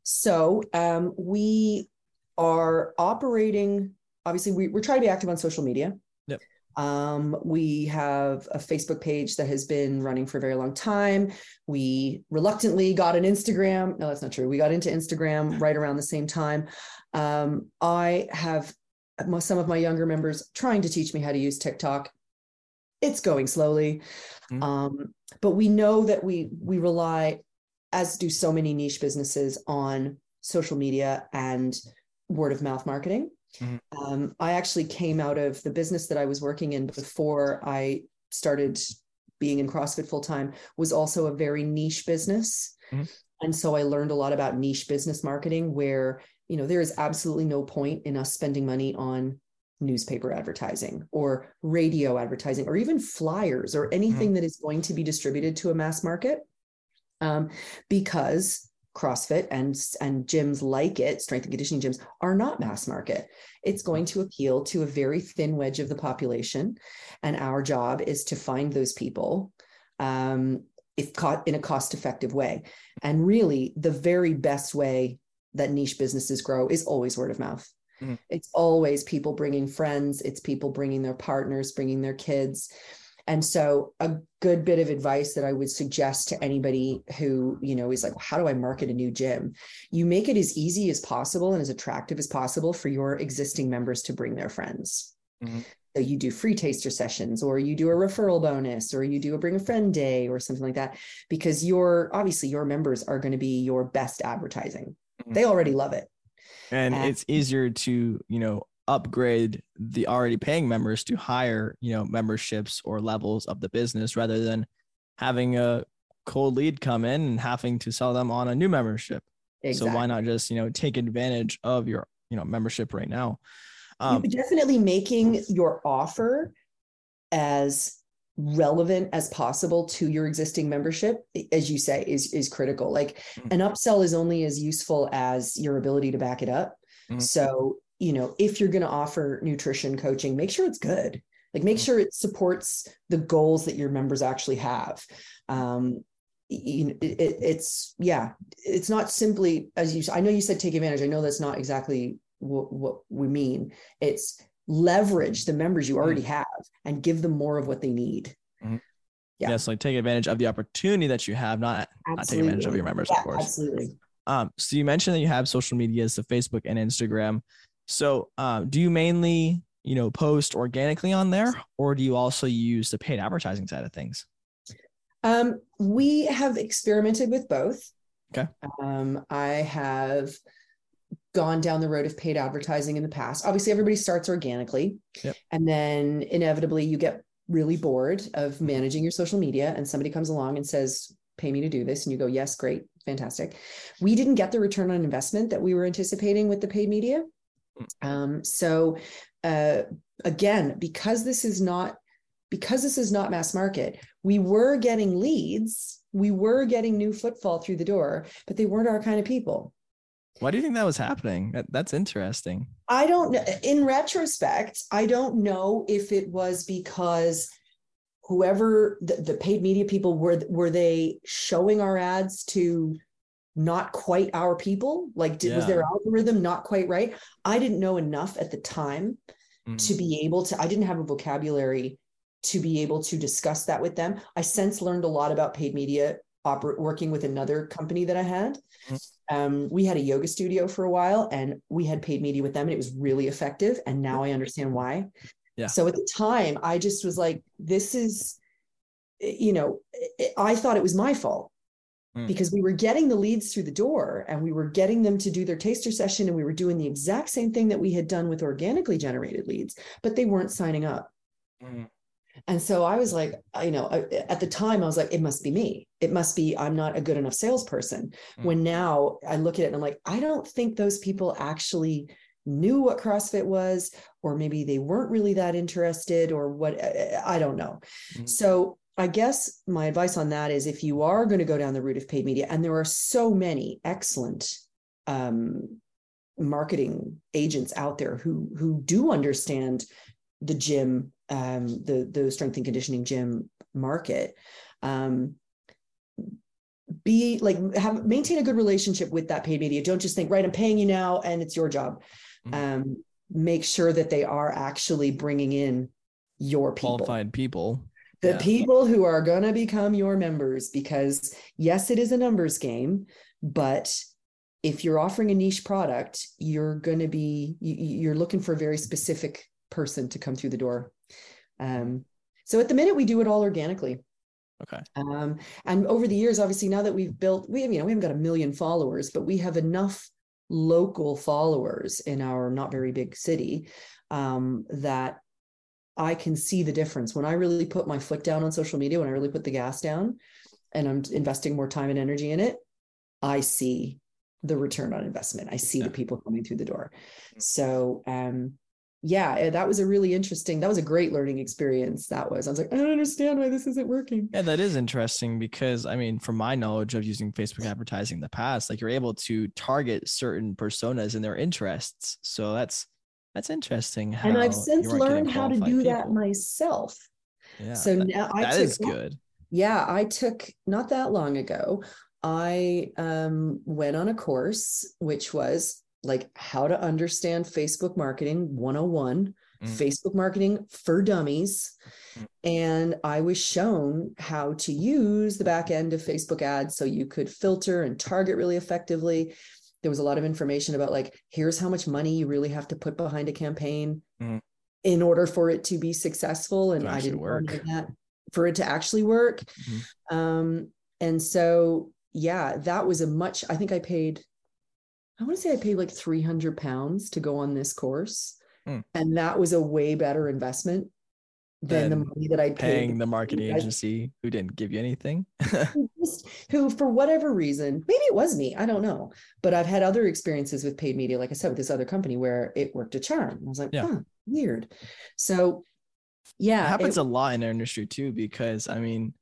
So um, we are operating. Obviously, we, we're trying to be active on social media. Um, we have a Facebook page that has been running for a very long time. We reluctantly got an Instagram. No, that's not true. We got into Instagram [LAUGHS] right around the same time. Um, I have some of my younger members trying to teach me how to use TikTok. It's going slowly, Mhm. um, but we know that we we rely as do so many niche businesses on social media and word of mouth marketing. Mhm. Um, I actually came out of the business that I was working in before I started being in CrossFit full time was also a very niche business. Mhm. And so I learned a lot about niche business marketing where, you know, there is absolutely no point in us spending money on newspaper advertising or radio advertising or even flyers or anything that is going to be distributed to a mass market um, because CrossFit and and gyms like it, strength and conditioning gyms, are not mass market. It's going to appeal to a very thin wedge of the population, and our job is to find those people, um, if caught in a cost effective way. And really, the very best way that niche businesses grow is always word of mouth. Mhm. It's always people bringing friends. It's people bringing their partners, bringing their kids. And so a good bit of advice that I would suggest to anybody who, you know, is like, how do I market a new gym? You make it as easy as possible and as attractive as possible for your existing members to bring their friends. Mhm. So you do free taster sessions or you do a referral bonus or you do a bring a friend day or something like that because your obviously your members are going to be your best advertising. Mhm. They already love it. and And- it's easier to you know upgrade the already paying members to higher you know memberships or levels of the business rather than having a cold lead come in and having to sell them on a new membership. So why not just you know take advantage of your you know membership right now? Um You're definitely making your offer as relevant as possible to your existing membership as you say is is critical. Like Mhm. an upsell is only as useful as your ability to back it up. Mhm. so you know if you're going to offer nutrition coaching make sure it's good. Like make Mhm. sure it supports the goals that your members actually have. Um you know, it, it- it's yeah it's not simply as you i know you said take advantage. I know that's not exactly what, what we mean. It's leverage the members you already have and give them more of what they need. Yeah. Yes, like take advantage of the opportunity that you have, not not take advantage of your members, yeah, of course. absolutely. Um, so you mentioned that you have social medias, so Facebook and Instagram. So um, do you mainly, you know, post organically on there, or do you also use the paid advertising side of things? Um, we have experimented with both. Okay. Um, I have gone down the road of paid advertising in the past. Obviously, everybody starts organically, Yep. and then inevitably you get really bored of managing your social media, and somebody comes along and says, "Pay me to do this," and you go, "Yes, great, fantastic." We didn't get the return on investment that we were anticipating with the paid media. Um, so, uh, again, because this is not because this is not mass market, we were getting leads, we were getting new footfall through the door, but they weren't our kind of people. Why do you think that was happening? That, that's interesting. I don't know. In retrospect, I don't know if it was because whoever the, the paid media people were were they showing our ads to not quite our people? Like did, was their algorithm not quite right? I didn't know enough at the time Mhm. to be able to i didn't have a vocabulary to be able to discuss that with them. I since learned a lot about paid media oper- working with another company that i had. Mhm. um, we had a yoga studio for a while and we had paid media with them and it was really effective and now i understand why. Yeah. so at the time i just was like this is you know i thought it was my fault Mm. because we were getting the leads through the door and we were getting them to do their taster session and we were doing the exact same thing that we had done with organically generated leads but they weren't signing up Mhm. and so i was like you know I- at the time i was like it must be me it must be i'm not a good enough salesperson Mm. when now i look at it and i'm like i don't think those people actually knew what crossfit was or maybe they weren't really that interested or what i I don't know Mhm. so I guess my advice on that is if you are going to go down the route of paid media, and there are so many excellent um, marketing agents out there who who do understand the gym, um, the the strength and conditioning gym market. Um, be like have maintain a good relationship with that paid media. Don't just think, right, I'm paying you now and it's your job. Mhm. Um, make sure that they are actually bringing in your people Qualified people. The Yeah. people who are going to become your members because yes it is a numbers game but if you're offering a niche product you're going to be you, you're looking for a very specific person to come through the door um, so at the minute we do it all organically Okay. um, and over the years obviously now that we've built we have you know we haven't got a million followers but we have enough local followers in our not very big city um, that I can see the difference when I really put my foot down on social media, when I really put the gas down and I'm investing more time and energy in it, I see the return on investment. I see Yeah. the people coming through the door. So, um, yeah, eh, that was a really interesting, that was a great learning experience. That was, I was like, I don't understand why this isn't working. Yeah, that is interesting because I mean, from my knowledge of using Facebook advertising in the past, like you're able to target certain personas and their interests. So that's that's interesting. And I've since you aren't getting learned how to do that myself. Yeah, so that, now I that took is good. Yeah, I took not that long ago. I um, went on a course which was like how to understand Facebook marketing 101, Mm. Facebook marketing for dummies. Mm. And I was shown how to use the back end of Facebook ads so you could filter and target really effectively. There was a lot of information about like, here's how much money you really have to put behind a campaign Mm. in order for it to be successful. And I didn't work. that for it to actually work. Mhm. Um, and so, yeah, that was a much, I think I paid, I want to say I paid like 300 pounds to go on this course. Hmm. And that was a way better investment than the money that I paid Paying the marketing I- agency who didn't give you anything. [LAUGHS] who, for whatever reason, maybe it was me, I don't know. But I've had other experiences with paid media, like I said, with this other company where it worked a charm. I was like, Yeah. huh, weird. So Yeah. it happens it- a lot in our industry too because i mean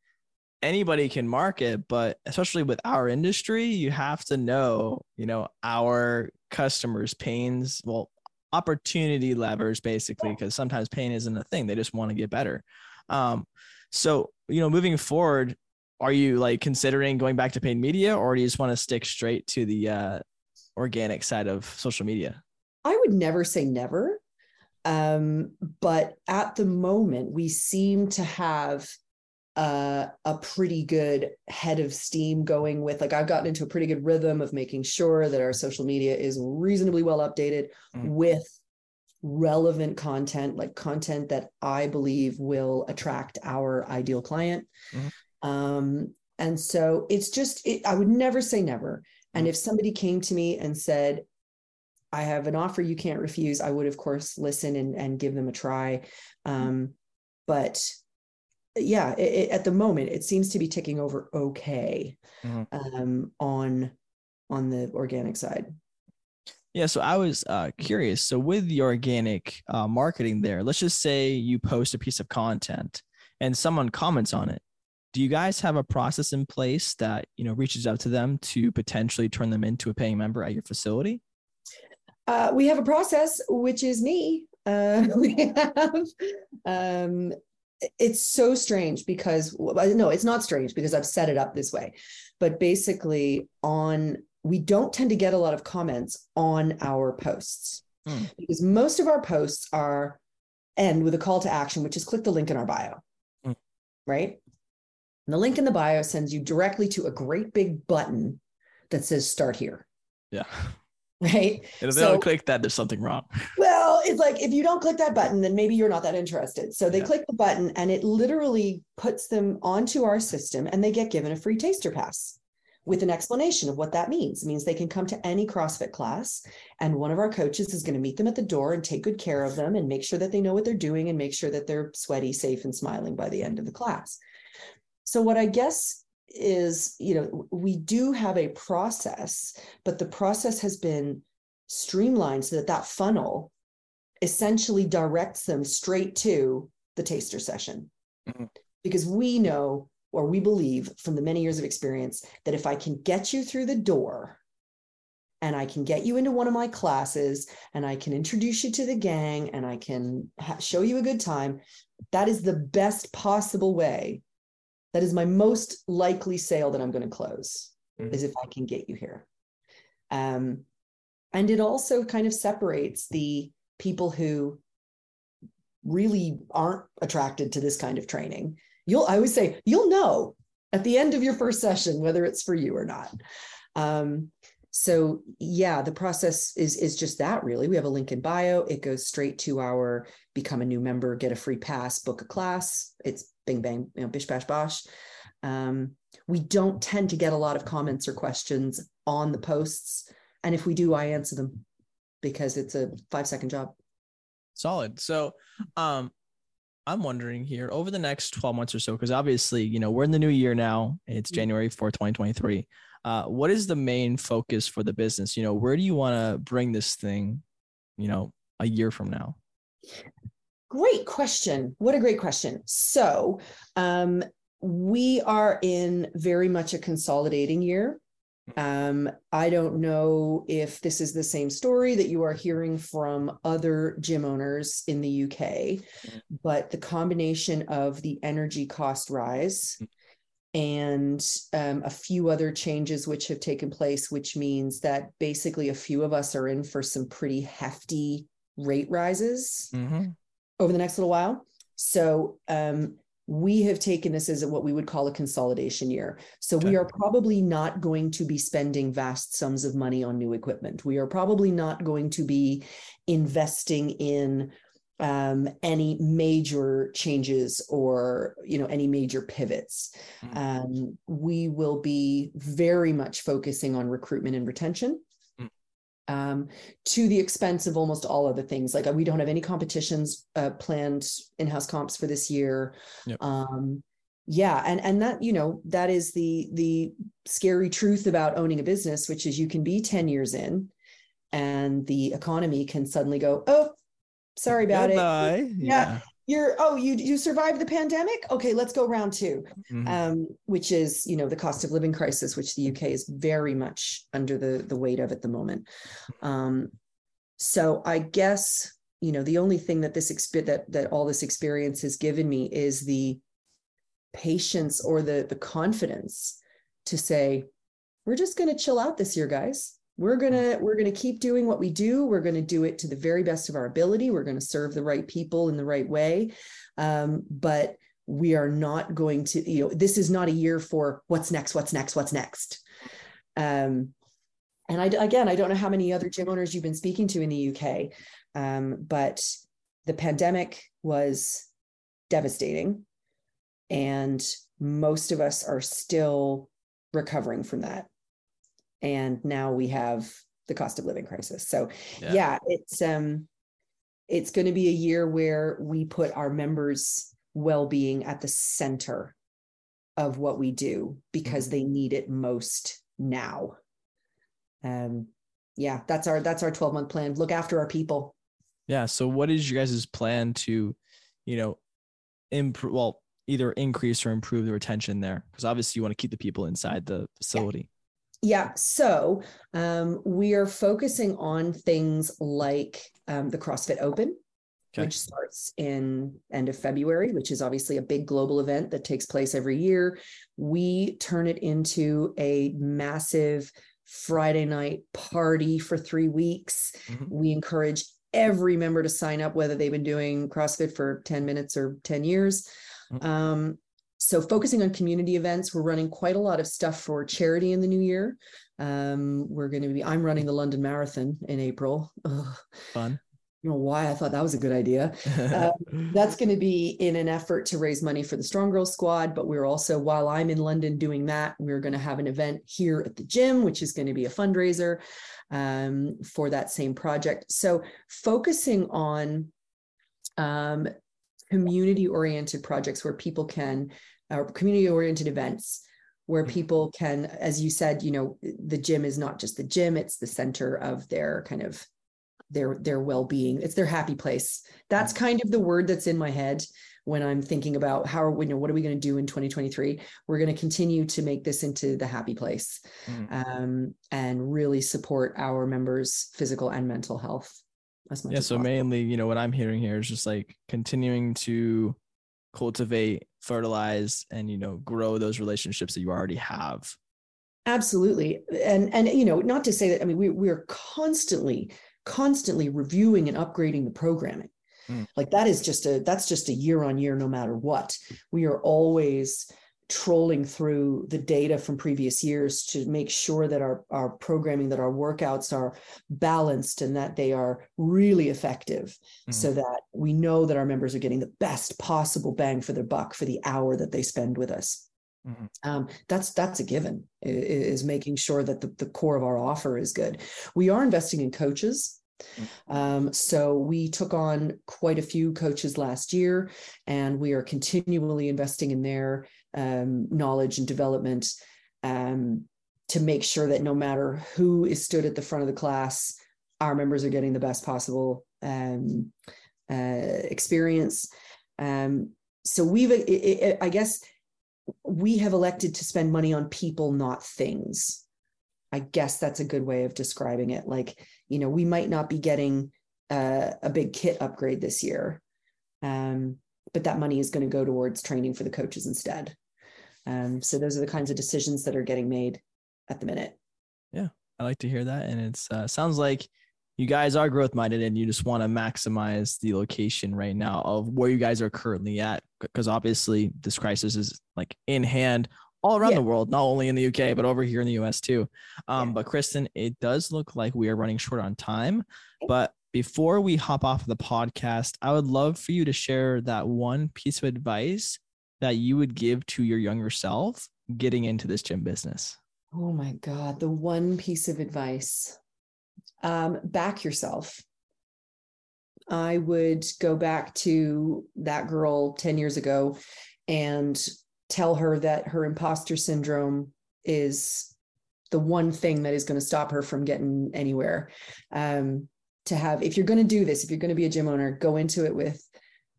anybody can market but especially with our industry you have to know you know our customers pains well opportunity levers basically because sometimes pain isn't a thing they just want to get better um so you know moving forward are you like considering going back to paid media or do you just want to stick straight to the uh organic side of social media I would never say never. Um, but at the moment, we seem to have uh, a pretty good head of steam going with like I've gotten into a pretty good rhythm of making sure that our social media is reasonably well updated Mm. with relevant content, like content that I believe will attract our ideal client. Mhm. Um, and so it's just, it, I would never say never. And Mhm. if somebody came to me and said, I have an offer you can't refuse, I would, of course, listen and, and give them a try. Um, but yeah, it, it- at the moment, it seems to be ticking over okay Mhm. um, on on the organic side. Yeah, so I was uh, curious. So with the organic uh, marketing there, let's just say you post a piece of content and someone comments on it. Do you guys have a process in place that you know reaches out to them to potentially turn them into a paying member at your facility? Uh, we have a process, which is me. Uh, [LAUGHS] we have. Um, it's so strange because no, it's not strange because I've set it up this way. But basically, on we don't tend to get a lot of comments on our posts Hmm. because most of our posts are end with a call to action, which is click the link in our bio, Hmm. right? And the link in the bio sends you directly to a great big button that says "Start here." Yeah. [LAUGHS] [LAUGHS] Right. And if they So- don't click that, there's something wrong. [LAUGHS] Well, it's like if you don't click that button, then maybe you're not that interested. So they Yeah. click the button and it literally puts them onto our system and they get given a free taster pass with an explanation of what that means. It means they can come to any CrossFit class and one of our coaches is going to meet them at the door and take good care of them and make sure that they know what they're doing and make sure that they're sweaty, safe, and smiling by the end of the class. So, what I guess is, you know, we do have a process, but the process has been streamlined so that that funnel essentially directs them straight to the taster session. Mhm. Because we know or we believe from the many years of experience that if I can get you through the door and I can get you into one of my classes and I can introduce you to the gang and I can ha- show you a good time, that is the best possible way. That is my most likely sale that I'm going to close Mhm. is if I can get you here. Um, and it also kind of separates the people who really aren't attracted to this kind of training. You'll, I always say, you'll know at the end of your first session whether it's for you or not. Um, so yeah, the process is is just that really. We have a link in bio. It goes straight to our become a new member, get a free pass, book a class. It's bing bang, you know, bish bash bosh. Um, we don't tend to get a lot of comments or questions on the posts, and if we do, I answer them because it's a five second job. Solid. So, um, I'm wondering here over the next 12 months or so, because obviously, you know, we're in the new year now. It's Mhm. January 4, 2023. Uh, what is the main focus for the business? You know, where do you want to bring this thing, you know, a year from now? Great question. What a great question. So, um, we are in very much a consolidating year. Um, I don't know if this is the same story that you are hearing from other gym owners in the UK, but the combination of the energy cost rise and um, a few other changes which have taken place, which means that basically a few of us are in for some pretty hefty rate rises Mm-hmm. over the next little while. So um, we have taken this as what we would call a consolidation year. So Okay. we are probably not going to be spending vast sums of money on new equipment. We are probably not going to be investing in um, any major changes or you know any major pivots. Mhm. Um, we will be very much focusing on recruitment and retention. Um, to the expense of almost all other things. Like uh, we don't have any competitions uh, planned in-house comps for this year. Yep. Um, yeah, and and that you know that is the the scary truth about owning a business, which is you can be ten years in, and the economy can suddenly go, oh, sorry about it. Goodbye. Yeah. You're oh you you survived the pandemic? Okay let's go round 2 Mhm. um, which is you know the cost of living crisis which the uk is very much under the the weight of at the moment. Um, so i guess you know the only thing that this exp- that that all this experience has given me is the patience or the the confidence to say we're just going to chill out this year guys we're going to we're going to keep doing what we do. We're going to do it to the very best of our ability. We're going to serve the right people in the right way. Um, but we are not going to you know this is not a year for what's next what's next what's next. Um, and I again I don't know how many other gym owners you've been speaking to in the UK um, but the pandemic was devastating and most of us are still recovering from that and now we have the cost of living crisis so Yeah. yeah, it's um it's going to be a year where we put our members well-being at the center of what we do because they need it most now um yeah that's our that's our 12 month plan look after our people Yeah. So, what is your guys' plan to, you know, improve? Well, either increase or improve the retention there, because obviously you want to keep the people inside the facility. Yeah, so um, we are focusing on things like um, the CrossFit Open, Okay. which starts in end of February, which is obviously a big global event that takes place every year. We turn it into a massive Friday night party for three weeks. Mhm. We encourage every member to sign up, whether they've been doing CrossFit for 10 minutes or 10 years. Mhm. Um, so focusing on community events, we're running quite a lot of stuff for charity in the new year. Um, we're going to be, I'm running the London Marathon in April. Ugh, Fun. Don't know why I thought that was a good idea. [LAUGHS] Um, That's going to be in an effort to raise money for the Strong Girl Squad. But we're also, while I'm in London doing that, we're going to have an event here at the gym, which is going to be a fundraiser um, for that same project. So focusing on um, community oriented projects where people can, or community oriented events where Mhm. people can, as you said, you know, the gym is not just the gym, it's the center of their kind of their their well-being. It's their happy place. That's kind of the word that's in my head when i'm thinking about how are we you know what are we going to do in 2023 we're going to continue to make this into the happy place Mhm. um, and really support our members physical and mental health as much yeah. as So possible. mainly, you know, what I'm hearing here is just like continuing to cultivate, fertilize, and you know, grow those relationships that you already have. absolutely and and you know not to say that i mean we we're constantly constantly reviewing and upgrading the programming Mm. like that is just a that's just a year on year no matter what we are always trolling through the data from previous years to make sure that our our programming that our workouts are balanced and that they are really effective so that we know that our members are getting the best possible bang for their buck for the hour that they spend with us. Mhm. um, that's that's a given is making sure that the, the core of our offer is good. We are investing in coaches. Um, so we took on quite a few coaches last year and we are continually investing in their um, knowledge and development um, to make sure that no matter who is stood at the front of the class our members are getting the best possible um, uh, experience um, so we've i i I guess we have elected to spend money on people, not things. I guess that's a good way of describing it. Like, you know, we might not be getting uh, a big kit upgrade this year, um, but that money is going to go towards training for the coaches instead. Um, so those are the kinds of decisions that are getting made at the minute. Yeah, I like to hear that, and it's uh, sounds like you guys are growth minded, and you just want to maximize the location right now of where you guys are currently at, because obviously this crisis is like in hand all around Yeah. the world, not only in the UK but over here in the US too. Um, Yeah. But Kristen, it does look like we are running short on time, but before we hop off the podcast, I would love for you to share that one piece of advice that you would give to your younger self getting into this gym business. Oh my God, the one piece of advice um, back yourself. I would go back to that girl 10 years ago and tell her that her imposter syndrome is the one thing that is going to stop her from getting anywhere. Um, to have, if you're going to do this, if you're going to be a gym owner, go into it with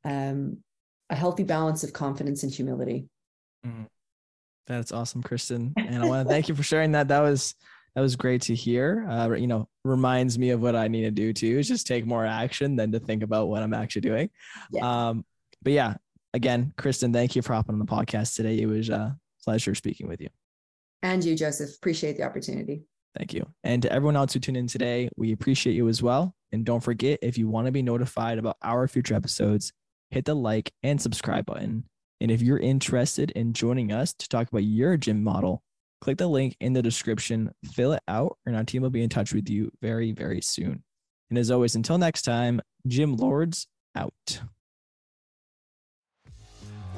um, a healthy balance of confidence and humility. Mm-hmm. That's awesome, Kristen. And I want to thank you for sharing that. That was that was great to hear. Uh, you know, reminds me of what I need to do too. Is just take more action than to think about what I'm actually doing. Yeah. Um, but yeah, again, Kristen, thank you for hopping on the podcast today. It was a pleasure speaking with you. And you, Joseph. Appreciate the opportunity. Thank you. And to everyone else who tuned in today, we appreciate you as well. And don't forget, if you want to be notified about our future episodes, hit the like and subscribe button. And if you're interested in joining us to talk about your gym model, click the link in the description, fill it out, and our team will be in touch with you very, very soon. And as always, until next time, Gym Lords out.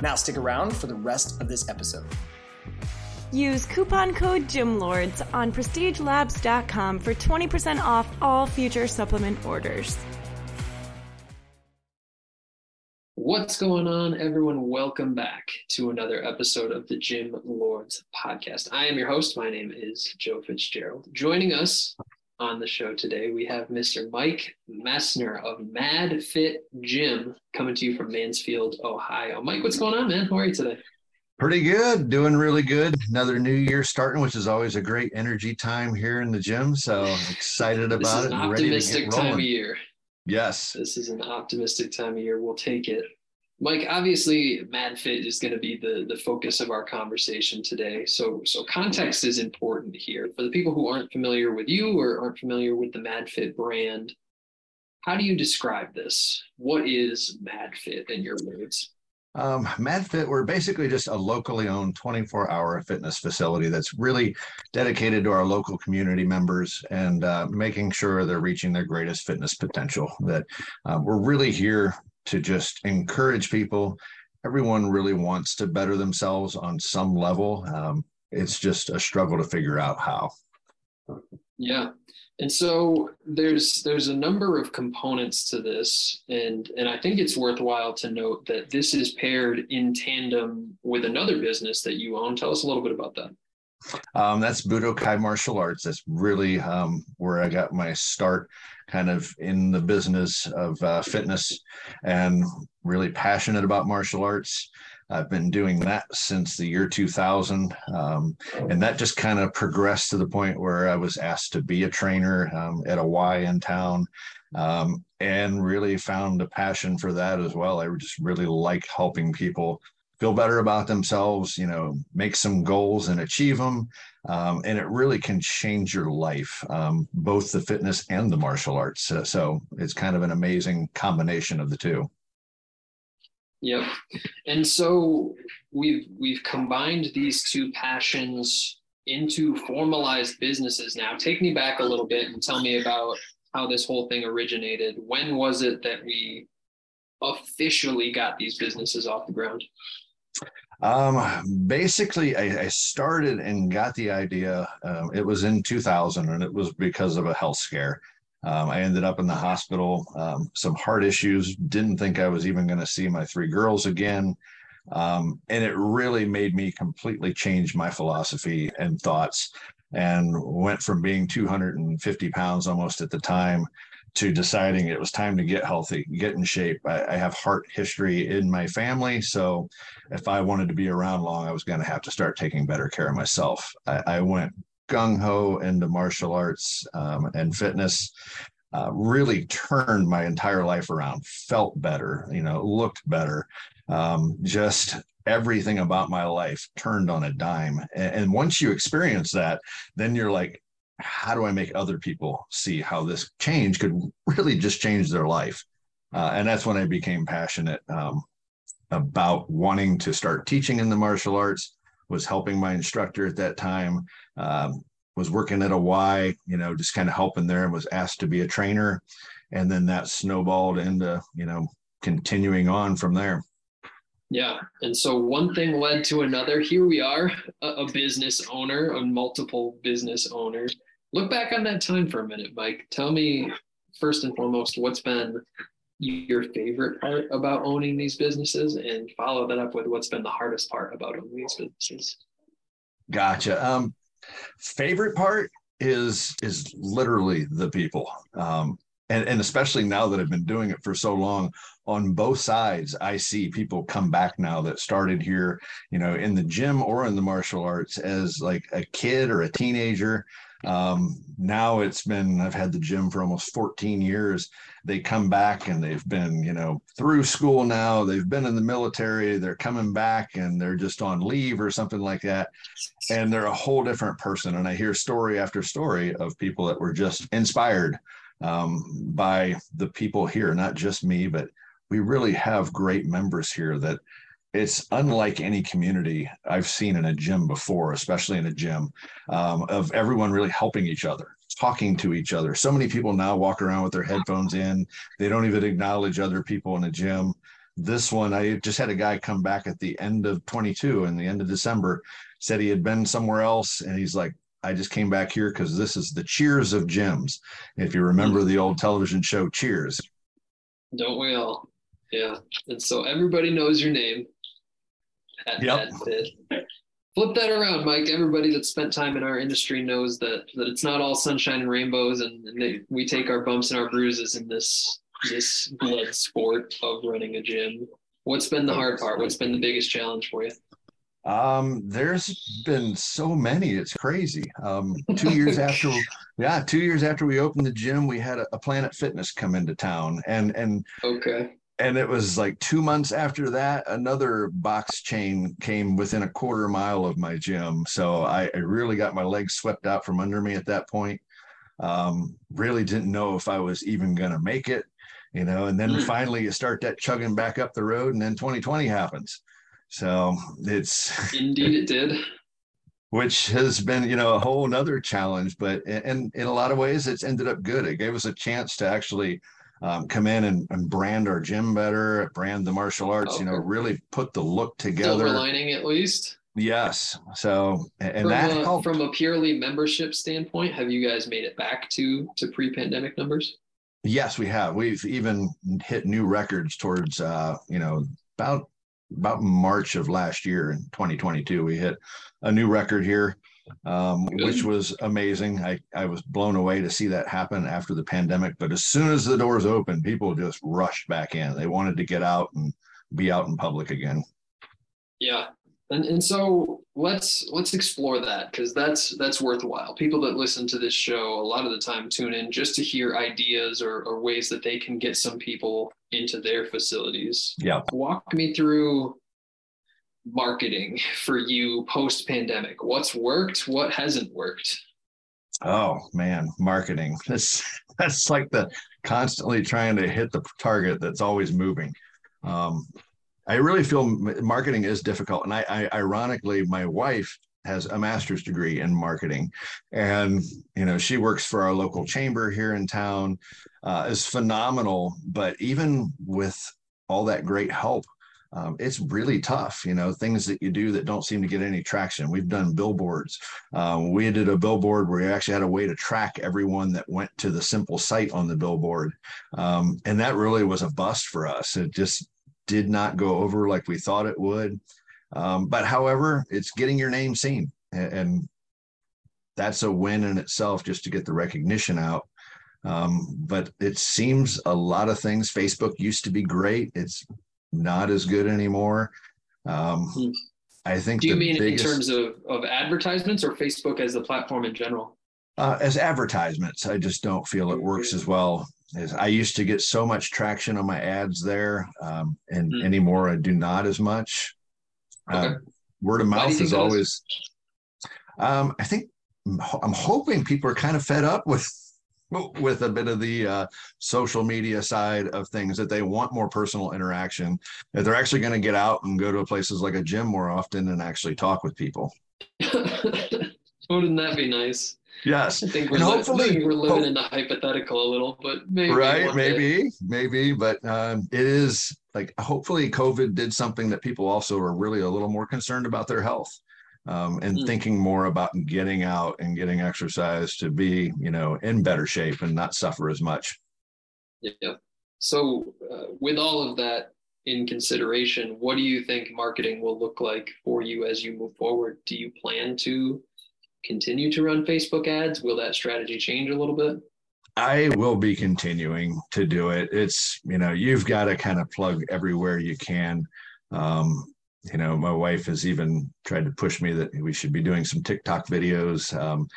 Now stick around for the rest of this episode. Use coupon code GYMLORDS on prestigelabs.com for 20% off all future supplement orders. What's going on, everyone? Welcome back to another episode of the Gym Lords podcast. I am your host. My name is Joe Fitzgerald. Joining us on the show today, we have Mr. Mike Messner of Mad Fit Gym coming to you from Mansfield, Ohio. Mike, what's going on, man? How are you today? Pretty good, doing really good. Another new year starting, which is always a great energy time here in the gym. So excited about this is it. An optimistic time of year. Yes. This is an optimistic time of year. We'll take it. Mike, obviously, MadFit is going to be the the focus of our conversation today. So, so context is important here for the people who aren't familiar with you or aren't familiar with the MadFit brand. How do you describe this? What is MadFit in your words? Um, MadFit, we're basically just a locally owned 24 hour fitness facility that's really dedicated to our local community members and uh, making sure they're reaching their greatest fitness potential. That uh, we're really here to just encourage people. Everyone really wants to better themselves on some level. Um, it's just a struggle to figure out how. Yeah. And so there's there's a number of components to this, and and I think it's worthwhile to note that this is paired in tandem with another business that you own. Tell us a little bit about that. Um, that's Budokai Martial Arts. That's really um, where I got my start, kind of in the business of uh, fitness, and really passionate about martial arts. I've been doing that since the year 2000, um, and that just kind of progressed to the point where I was asked to be a trainer um, at a Y in town, um, and really found a passion for that as well. I just really like helping people feel better about themselves, you know, make some goals and achieve them. Um, and it really can change your life, um, both the fitness and the martial arts. So, so, it's kind of an amazing combination of the two. Yep. And so we've we've combined these two passions into formalized businesses now. Take me back a little bit and tell me about how this whole thing originated. When was it that we officially got these businesses off the ground? Um, basically, I, I, started and got the idea. Um, it was in 2000, and it was because of a health scare. Um, I ended up in the hospital, um, some heart issues. Didn't think I was even going to see my three girls again. Um, and it really made me completely change my philosophy and thoughts and went from being 250 pounds almost at the time to deciding it was time to get healthy, get in shape. I, I, have heart history in my family. So if I wanted to be around long, I was going to have to start taking better care of myself. I, I went gung ho into martial arts um, and fitness. Uh, really turned my entire life around, felt better, you know, looked better. Um, just everything about my life turned on a dime. And, and once you experience that, then you're like, how do I make other people see how this change could really just change their life? Uh, and that's when I became passionate um, about wanting to start teaching in the martial arts. Was helping my instructor at that time. Um, was working at a Y, you know, just kind of helping there, and was asked to be a trainer, and then that snowballed into, you know, continuing on from there. Yeah. And so one thing led to another. Here we are, a, business owner, a multiple business owners. Look back on that time for a minute, Mike. Tell me, first and foremost, what's been your favorite part about owning these businesses and follow that up with what's been the hardest part about owning these businesses. Gotcha. Um, favorite part is is literally the people. Um, and, and especially now that I've been doing it for so long, on both sides, I see people come back now that started here, you know, in the gym or in the martial arts as like a kid or a teenager. Um, now it's been, I've had the gym for almost 14 years. They come back and they've been, you know, through school now, they've been in the military, they're coming back and they're just on leave or something like that. And they're a whole different person. And I hear story after story of people that were just inspired um, by the people here, not just me, but we really have great members here that it's unlike any community I've seen in a gym before, especially in a gym, um, of everyone really helping each other, talking to each other. So many people now walk around with their headphones in. They don't even acknowledge other people in a gym. This one, I just had a guy come back at the end of 22 and the end of December, said he had been somewhere else. And he's like, I just came back here because this is the cheers of gyms. If you remember the old television show Cheers. Don't we all? Yeah. And so everybody knows your name. At [LAUGHS] yep. Flip that around, Mike. Everybody that spent time in our industry knows that that it's not all sunshine and rainbows, and, and they, we take our bumps and our bruises in this this blood sport of running a gym. What's been the hard part? What's been the biggest challenge for you? Um, there's been so many, it's crazy. Um, two years after, [LAUGHS] yeah, two years after we opened the gym, we had a, a Planet Fitness come into town, and and okay, and it was like two months after that, another box chain came within a quarter mile of my gym. So I, I really got my legs swept out from under me at that point. Um, really didn't know if I was even gonna make it, you know. And then mm. finally, you start that chugging back up the road, and then 2020 happens so it's [LAUGHS] indeed it did. Which has been, you know, a whole nother challenge, but and in a lot of ways, it's ended up good. It gave us a chance to actually um, come in and, and, brand our gym better, brand the martial arts, okay. you know, really put the look together. Silver lining, at least. Yes. So, and from that a, helped. from a purely membership standpoint, have you guys made it back to to pre-pandemic numbers? Yes, we have. We've even hit new records towards, uh, you know, about about March of last year in 2022. We hit a new record here, um, which was amazing. I, I was blown away to see that happen after the pandemic. But as soon as the doors opened, people just rushed back in. They wanted to get out and be out in public again. Yeah, and and so let's let's explore that because that's that's worthwhile. People that listen to this show a lot of the time tune in just to hear ideas or, or ways that they can get some people into their facilities. Yeah. Walk me through marketing for you post pandemic. What's worked? What hasn't worked? Oh man, marketing. [LAUGHS] That's that's like the constantly trying to hit the target that's always moving. Um, I really feel marketing is difficult. And I, I ironically, my wife has a master's degree in marketing and you know she works for our local chamber here in town uh, is phenomenal but even with all that great help um, it's really tough you know things that you do that don't seem to get any traction we've done billboards um, we did a billboard where we actually had a way to track everyone that went to the simple site on the billboard um, and that really was a bust for us it just did not go over like we thought it would. Um, but however, it's getting your name seen, and, and, that's a win in itself just to get the recognition out. Um, but it seems a lot of things. Facebook used to be great; it's not as good anymore. Um, hmm. I think. Do you mean biggest, in terms of of advertisements or Facebook as the platform in general? Uh, as advertisements, I just don't feel it works as well as I used to get so much traction on my ads there, um, and mm. anymore I do not as much. Okay. Uh, word of mouth is always. Um, I think I'm hoping people are kind of fed up with with a bit of the uh, social media side of things that they want more personal interaction that they're actually going to get out and go to places like a gym more often and actually talk with people. [LAUGHS] Wouldn't that be nice? Yes. I think we're, li- hopefully, we're living in the hypothetical a little but maybe right maybe day. maybe but um, it is like hopefully covid did something that people also are really a little more concerned about their health um, and mm. thinking more about getting out and getting exercise to be, you know, in better shape and not suffer as much. Yeah. So, uh, with all of that in consideration, what do you think marketing will look like for you as you move forward? Do you plan to continue to run Facebook ads? Will that strategy change a little bit? I will be continuing to do it. It's, you know, you've got to kind of plug everywhere you can. Um, you know, my wife has even tried to push me that we should be doing some TikTok videos. Um,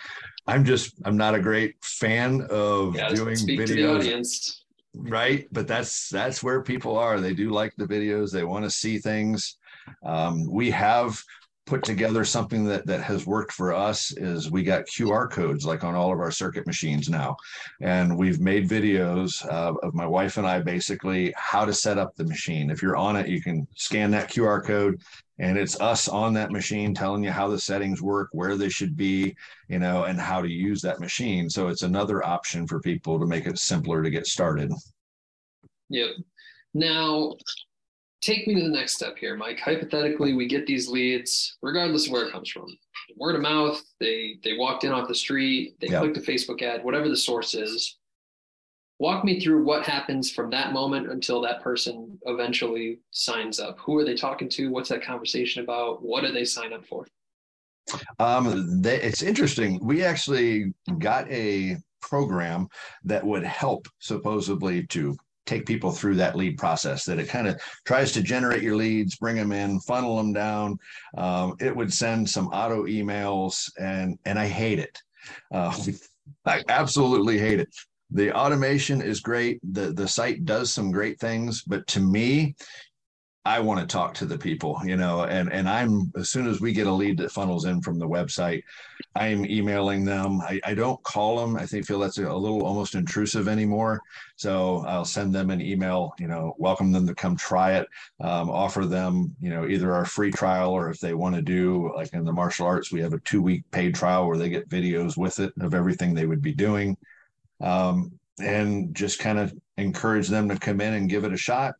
I'm just, I'm not a great fan of yeah, doing videos. Right. But that's, that's where people are. They do like the videos. They want to see things. Um, we have put together something that that has worked for us is we got QR codes like on all of our circuit machines now, and we've made videos uh, of my wife and I basically how to set up the machine. If you're on it, you can scan that QR code, and it's us on that machine telling you how the settings work, where they should be, you know, and how to use that machine. So it's another option for people to make it simpler to get started. Yep. Now, take me to the next step here, Mike. Hypothetically, we get these leads, regardless of where it comes from. Word of mouth, they they walked in off the street, they yep. clicked a Facebook ad, whatever the source is. Walk me through what happens from that moment until that person eventually signs up. Who are they talking to? What's that conversation about? What do they sign up for? Um, they, it's interesting. We actually got a program that would help supposedly to take people through that lead process that it kind of tries to generate your leads bring them in funnel them down. Um, it would send some auto emails and and i hate it. Uh, [LAUGHS] i absolutely hate it. The automation is great. The the site does some great things but to me I want to talk to the people, you know, and and I'm as soon as we get a lead that funnels in from the website, I'm emailing them. I, I don't call them. I think feel that's a, little almost intrusive anymore. So I'll send them an email, you know, welcome them to come try it, um, offer them, you know, either our free trial or if they want to do like in the martial arts, we have a two week paid trial where they get videos with it of everything they would be doing. Um, and just kind of encourage them to come in and give it a shot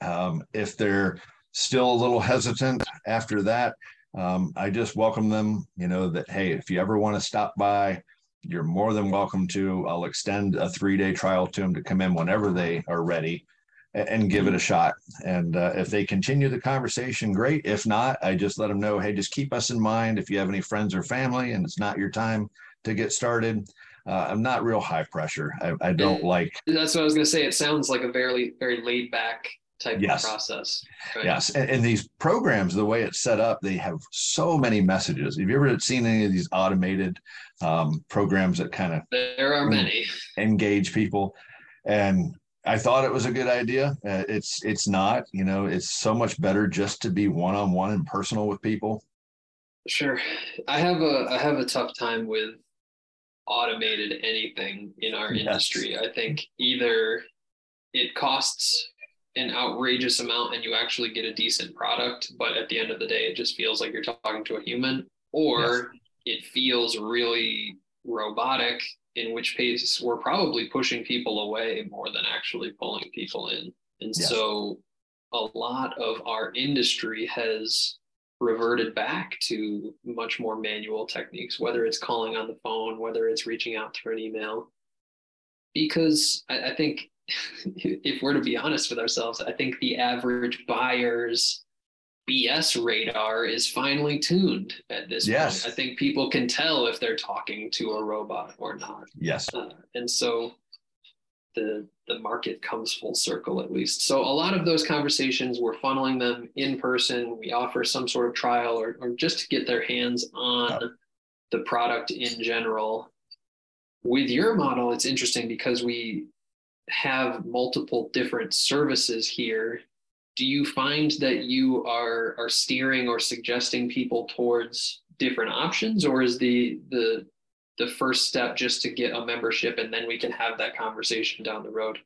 um, if they're still a little hesitant after that, um, I just welcome them. You know that hey, if you ever want to stop by, you're more than welcome to. I'll extend a three day trial to them to come in whenever they are ready and, and give it a shot. And uh, if they continue the conversation, great. If not, I just let them know hey, just keep us in mind if you have any friends or family and it's not your time to get started. Uh, I'm not real high pressure. I, I don't like. That's what I was going to say. It sounds like a very, very laid back type yes. of process. Right? Yes. And, and, these programs, the way it's set up, they have so many messages. Have you ever seen any of these automated um, programs that kind of there are many engage people? And I thought it was a good idea. Uh, it's it's not. You know, it's so much better just to be one on one and personal with people. Sure, I have a I have a tough time with automated anything in our yes. industry. I think either it costs an outrageous amount and you actually get a decent product, but at the end of the day, it just feels like you're talking to a human, or yes. it feels really robotic, in which case we're probably pushing people away more than actually pulling people in. And yes. so a lot of our industry has reverted back to much more manual techniques, whether it's calling on the phone, whether it's reaching out through an email. Because I, I think [LAUGHS] if we're to be honest with ourselves, I think the average buyer's BS radar is finely tuned at this yes. point. I think people can tell if they're talking to a robot or not. Yes. Uh, and so the the market comes full circle at least. So a lot of those conversations we're funneling them in person. We offer some sort of trial or, or just to get their hands on oh. the product in general. With your model, it's interesting because we have multiple different services here do you find that you are are steering or suggesting people towards different options or is the the the first step just to get a membership and then we can have that conversation down the road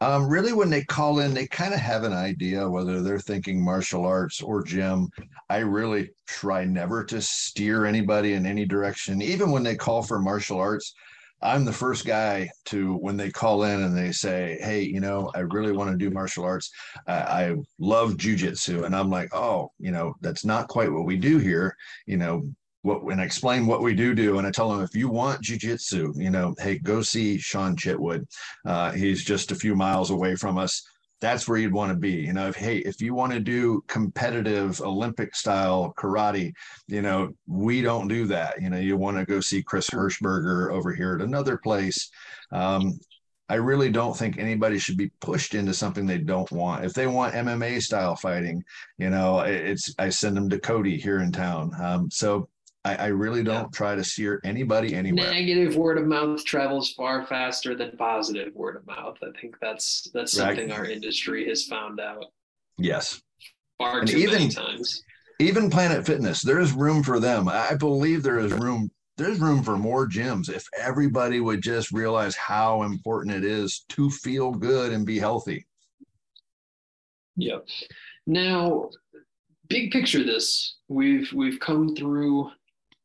um, really, when they call in, they kind of have an idea whether they're thinking martial arts or gym. I really try never to steer anybody in any direction. Even when they call for martial arts, I'm the first guy to when they call in and they say, "Hey, you know, I really want to do martial arts. I, I love jujitsu," and I'm like, "Oh, you know, that's not quite what we do here. You know, what and I explain what we do do. And I tell them if you want jujitsu, you know, hey, go see Sean Chitwood. Uh, he's just a few miles away from us. That's where you'd want to be. You know, if hey, if you want to do competitive Olympic style karate, you know, we don't do that. You know, you want to go see Chris Hirschberger over here at another place. Um, I really don't think anybody should be pushed into something they don't want. If they want MMA style fighting, you know, it's I send them to Cody here in town. Um, so I, I really don't yeah. try to steer anybody anywhere. Negative word of mouth travels far faster than positive word of mouth. I think that's that's something right. our industry has found out. Yes. Far and too even, many times. Even Planet Fitness, there is room for them. I believe there is room there's room for more gyms if everybody would just realize how important it is to feel good and be healthy. Yep. Now, big picture this, we've we've come through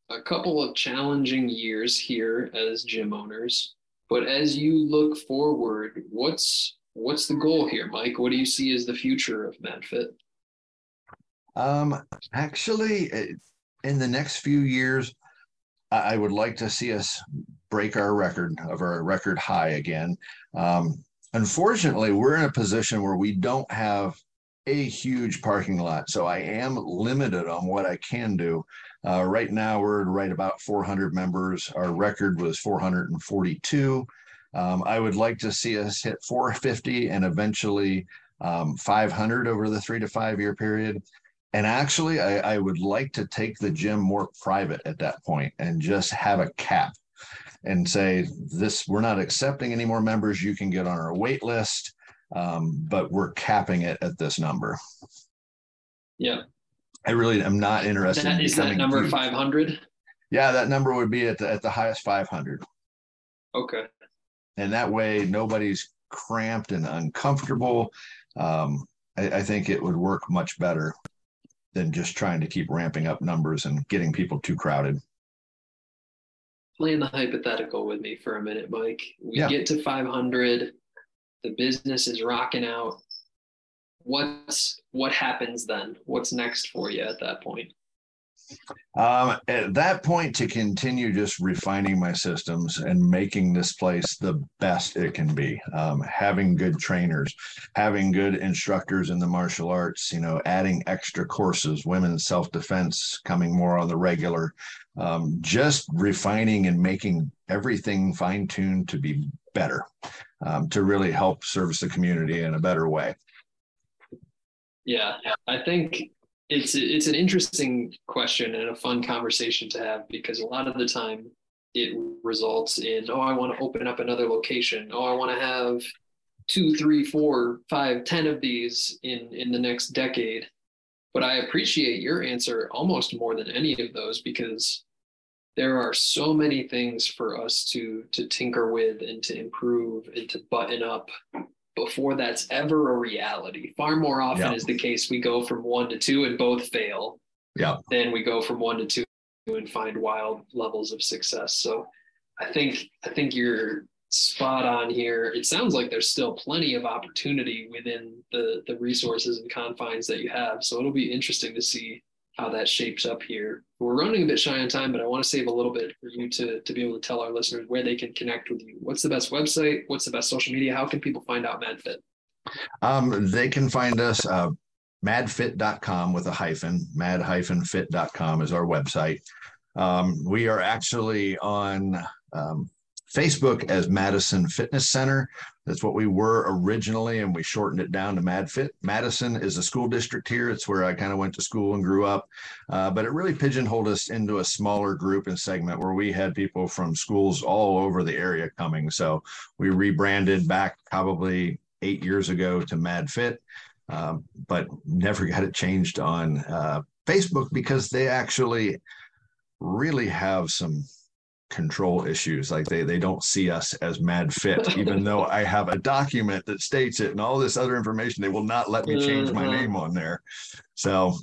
a couple of challenging years here as gym owners. But as you look forward, what's what's the goal here, Mike? What do you see as the future of MadFit? Um, actually, in the next few years, I would like to see us break our record of our record high again. Um, unfortunately, we're in a position where we don't have a huge parking lot, so I am limited on what I can do. Uh, right now, we're right about 400 members. Our record was 442. Um, I would like to see us hit 450 and eventually um, 500 over the three to five year period. And actually, I, I would like to take the gym more private at that point and just have a cap and say, this, we're not accepting any more members. You can get on our wait list, um, but we're capping it at this number. Yeah. I really am not interested. That, in is that number five hundred? Yeah, that number would be at the at the highest five hundred. Okay. And that way, nobody's cramped and uncomfortable. Um, I, I think it would work much better than just trying to keep ramping up numbers and getting people too crowded. Playing the hypothetical with me for a minute, Mike. We yeah. get to 500. The business is rocking out what's what happens then? What's next for you at that point? Um, at that point, to continue just refining my systems and making this place the best it can be, um, having good trainers, having good instructors in the martial arts, you know, adding extra courses, women's self defense coming more on the regular, um, just refining and making everything fine tuned to be better, um, to really help service the community in a better way. Yeah, I think it's it's an interesting question and a fun conversation to have because a lot of the time it results in oh I want to open up another location. Oh I want to have two three four five ten of these in in the next decade. But I appreciate your answer almost more than any of those because there are so many things for us to to tinker with and to improve and to button up before that's ever a reality. Far more often yeah. is the case we go from one to two and both fail. Yeah. Then we go from one to two and find wild levels of success. So I think I think you're spot on here. It sounds like there's still plenty of opportunity within the the resources and confines that you have. So it'll be interesting to see how that shapes up here. We're running a bit shy on time, but I want to save a little bit for you to, to be able to tell our listeners where they can connect with you. What's the best website? What's the best social media? How can people find out MadFit? Um, they can find us uh, madfit.com with a hyphen, mad-fit.com is our website. Um, we are actually on um, Facebook as Madison Fitness Center. That's what we were originally, and we shortened it down to MadFit. Madison is a school district here. It's where I kind of went to school and grew up. Uh, but it really pigeonholed us into a smaller group and segment where we had people from schools all over the area coming. So we rebranded back probably eight years ago to MadFit. um, but never [LAUGHS] got it changed on uh, Facebook because they actually really have some control issues. Like they they don't see us as MadFit, [LAUGHS] even though I have a document that states it and all this other information. They will not let me change my Mhm. name on there. So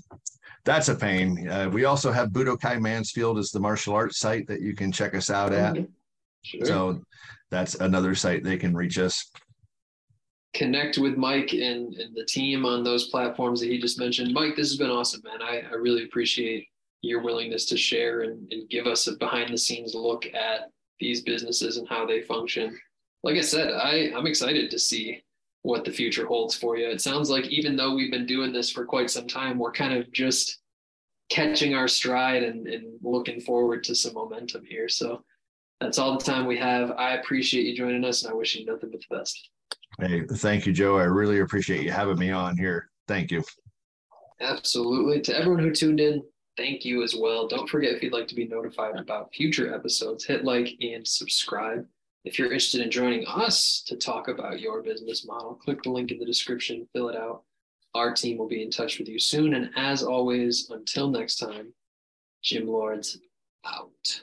that's a pain. Uh, we also have Budokai Mansfield as the martial arts site that you can check us out at. Sure. So that's another site they can reach us. connect with Mike and, and the team on those platforms that he just mentioned. Mike, this has been awesome, man. I, I really appreciate your willingness to share and, and give us a behind the scenes look at these businesses and how they function. Like I said, I, I'm excited to see what the future holds for you. It sounds like even though we've been doing this for quite some time, we're kind of just catching our stride and, and looking forward to some momentum here. So that's all the time we have. I appreciate you joining us and I wish you nothing but the best. Hey, thank you, Joe. I really appreciate you having me on here. Thank you. Absolutely. To everyone who tuned in, thank you as well. Don't forget if you'd like to be notified about future episodes, hit like and subscribe. If you're interested in joining us to talk about your business model, click the link in the description, fill it out. Our team will be in touch with you soon. And as always, until next time, Gym Lords out.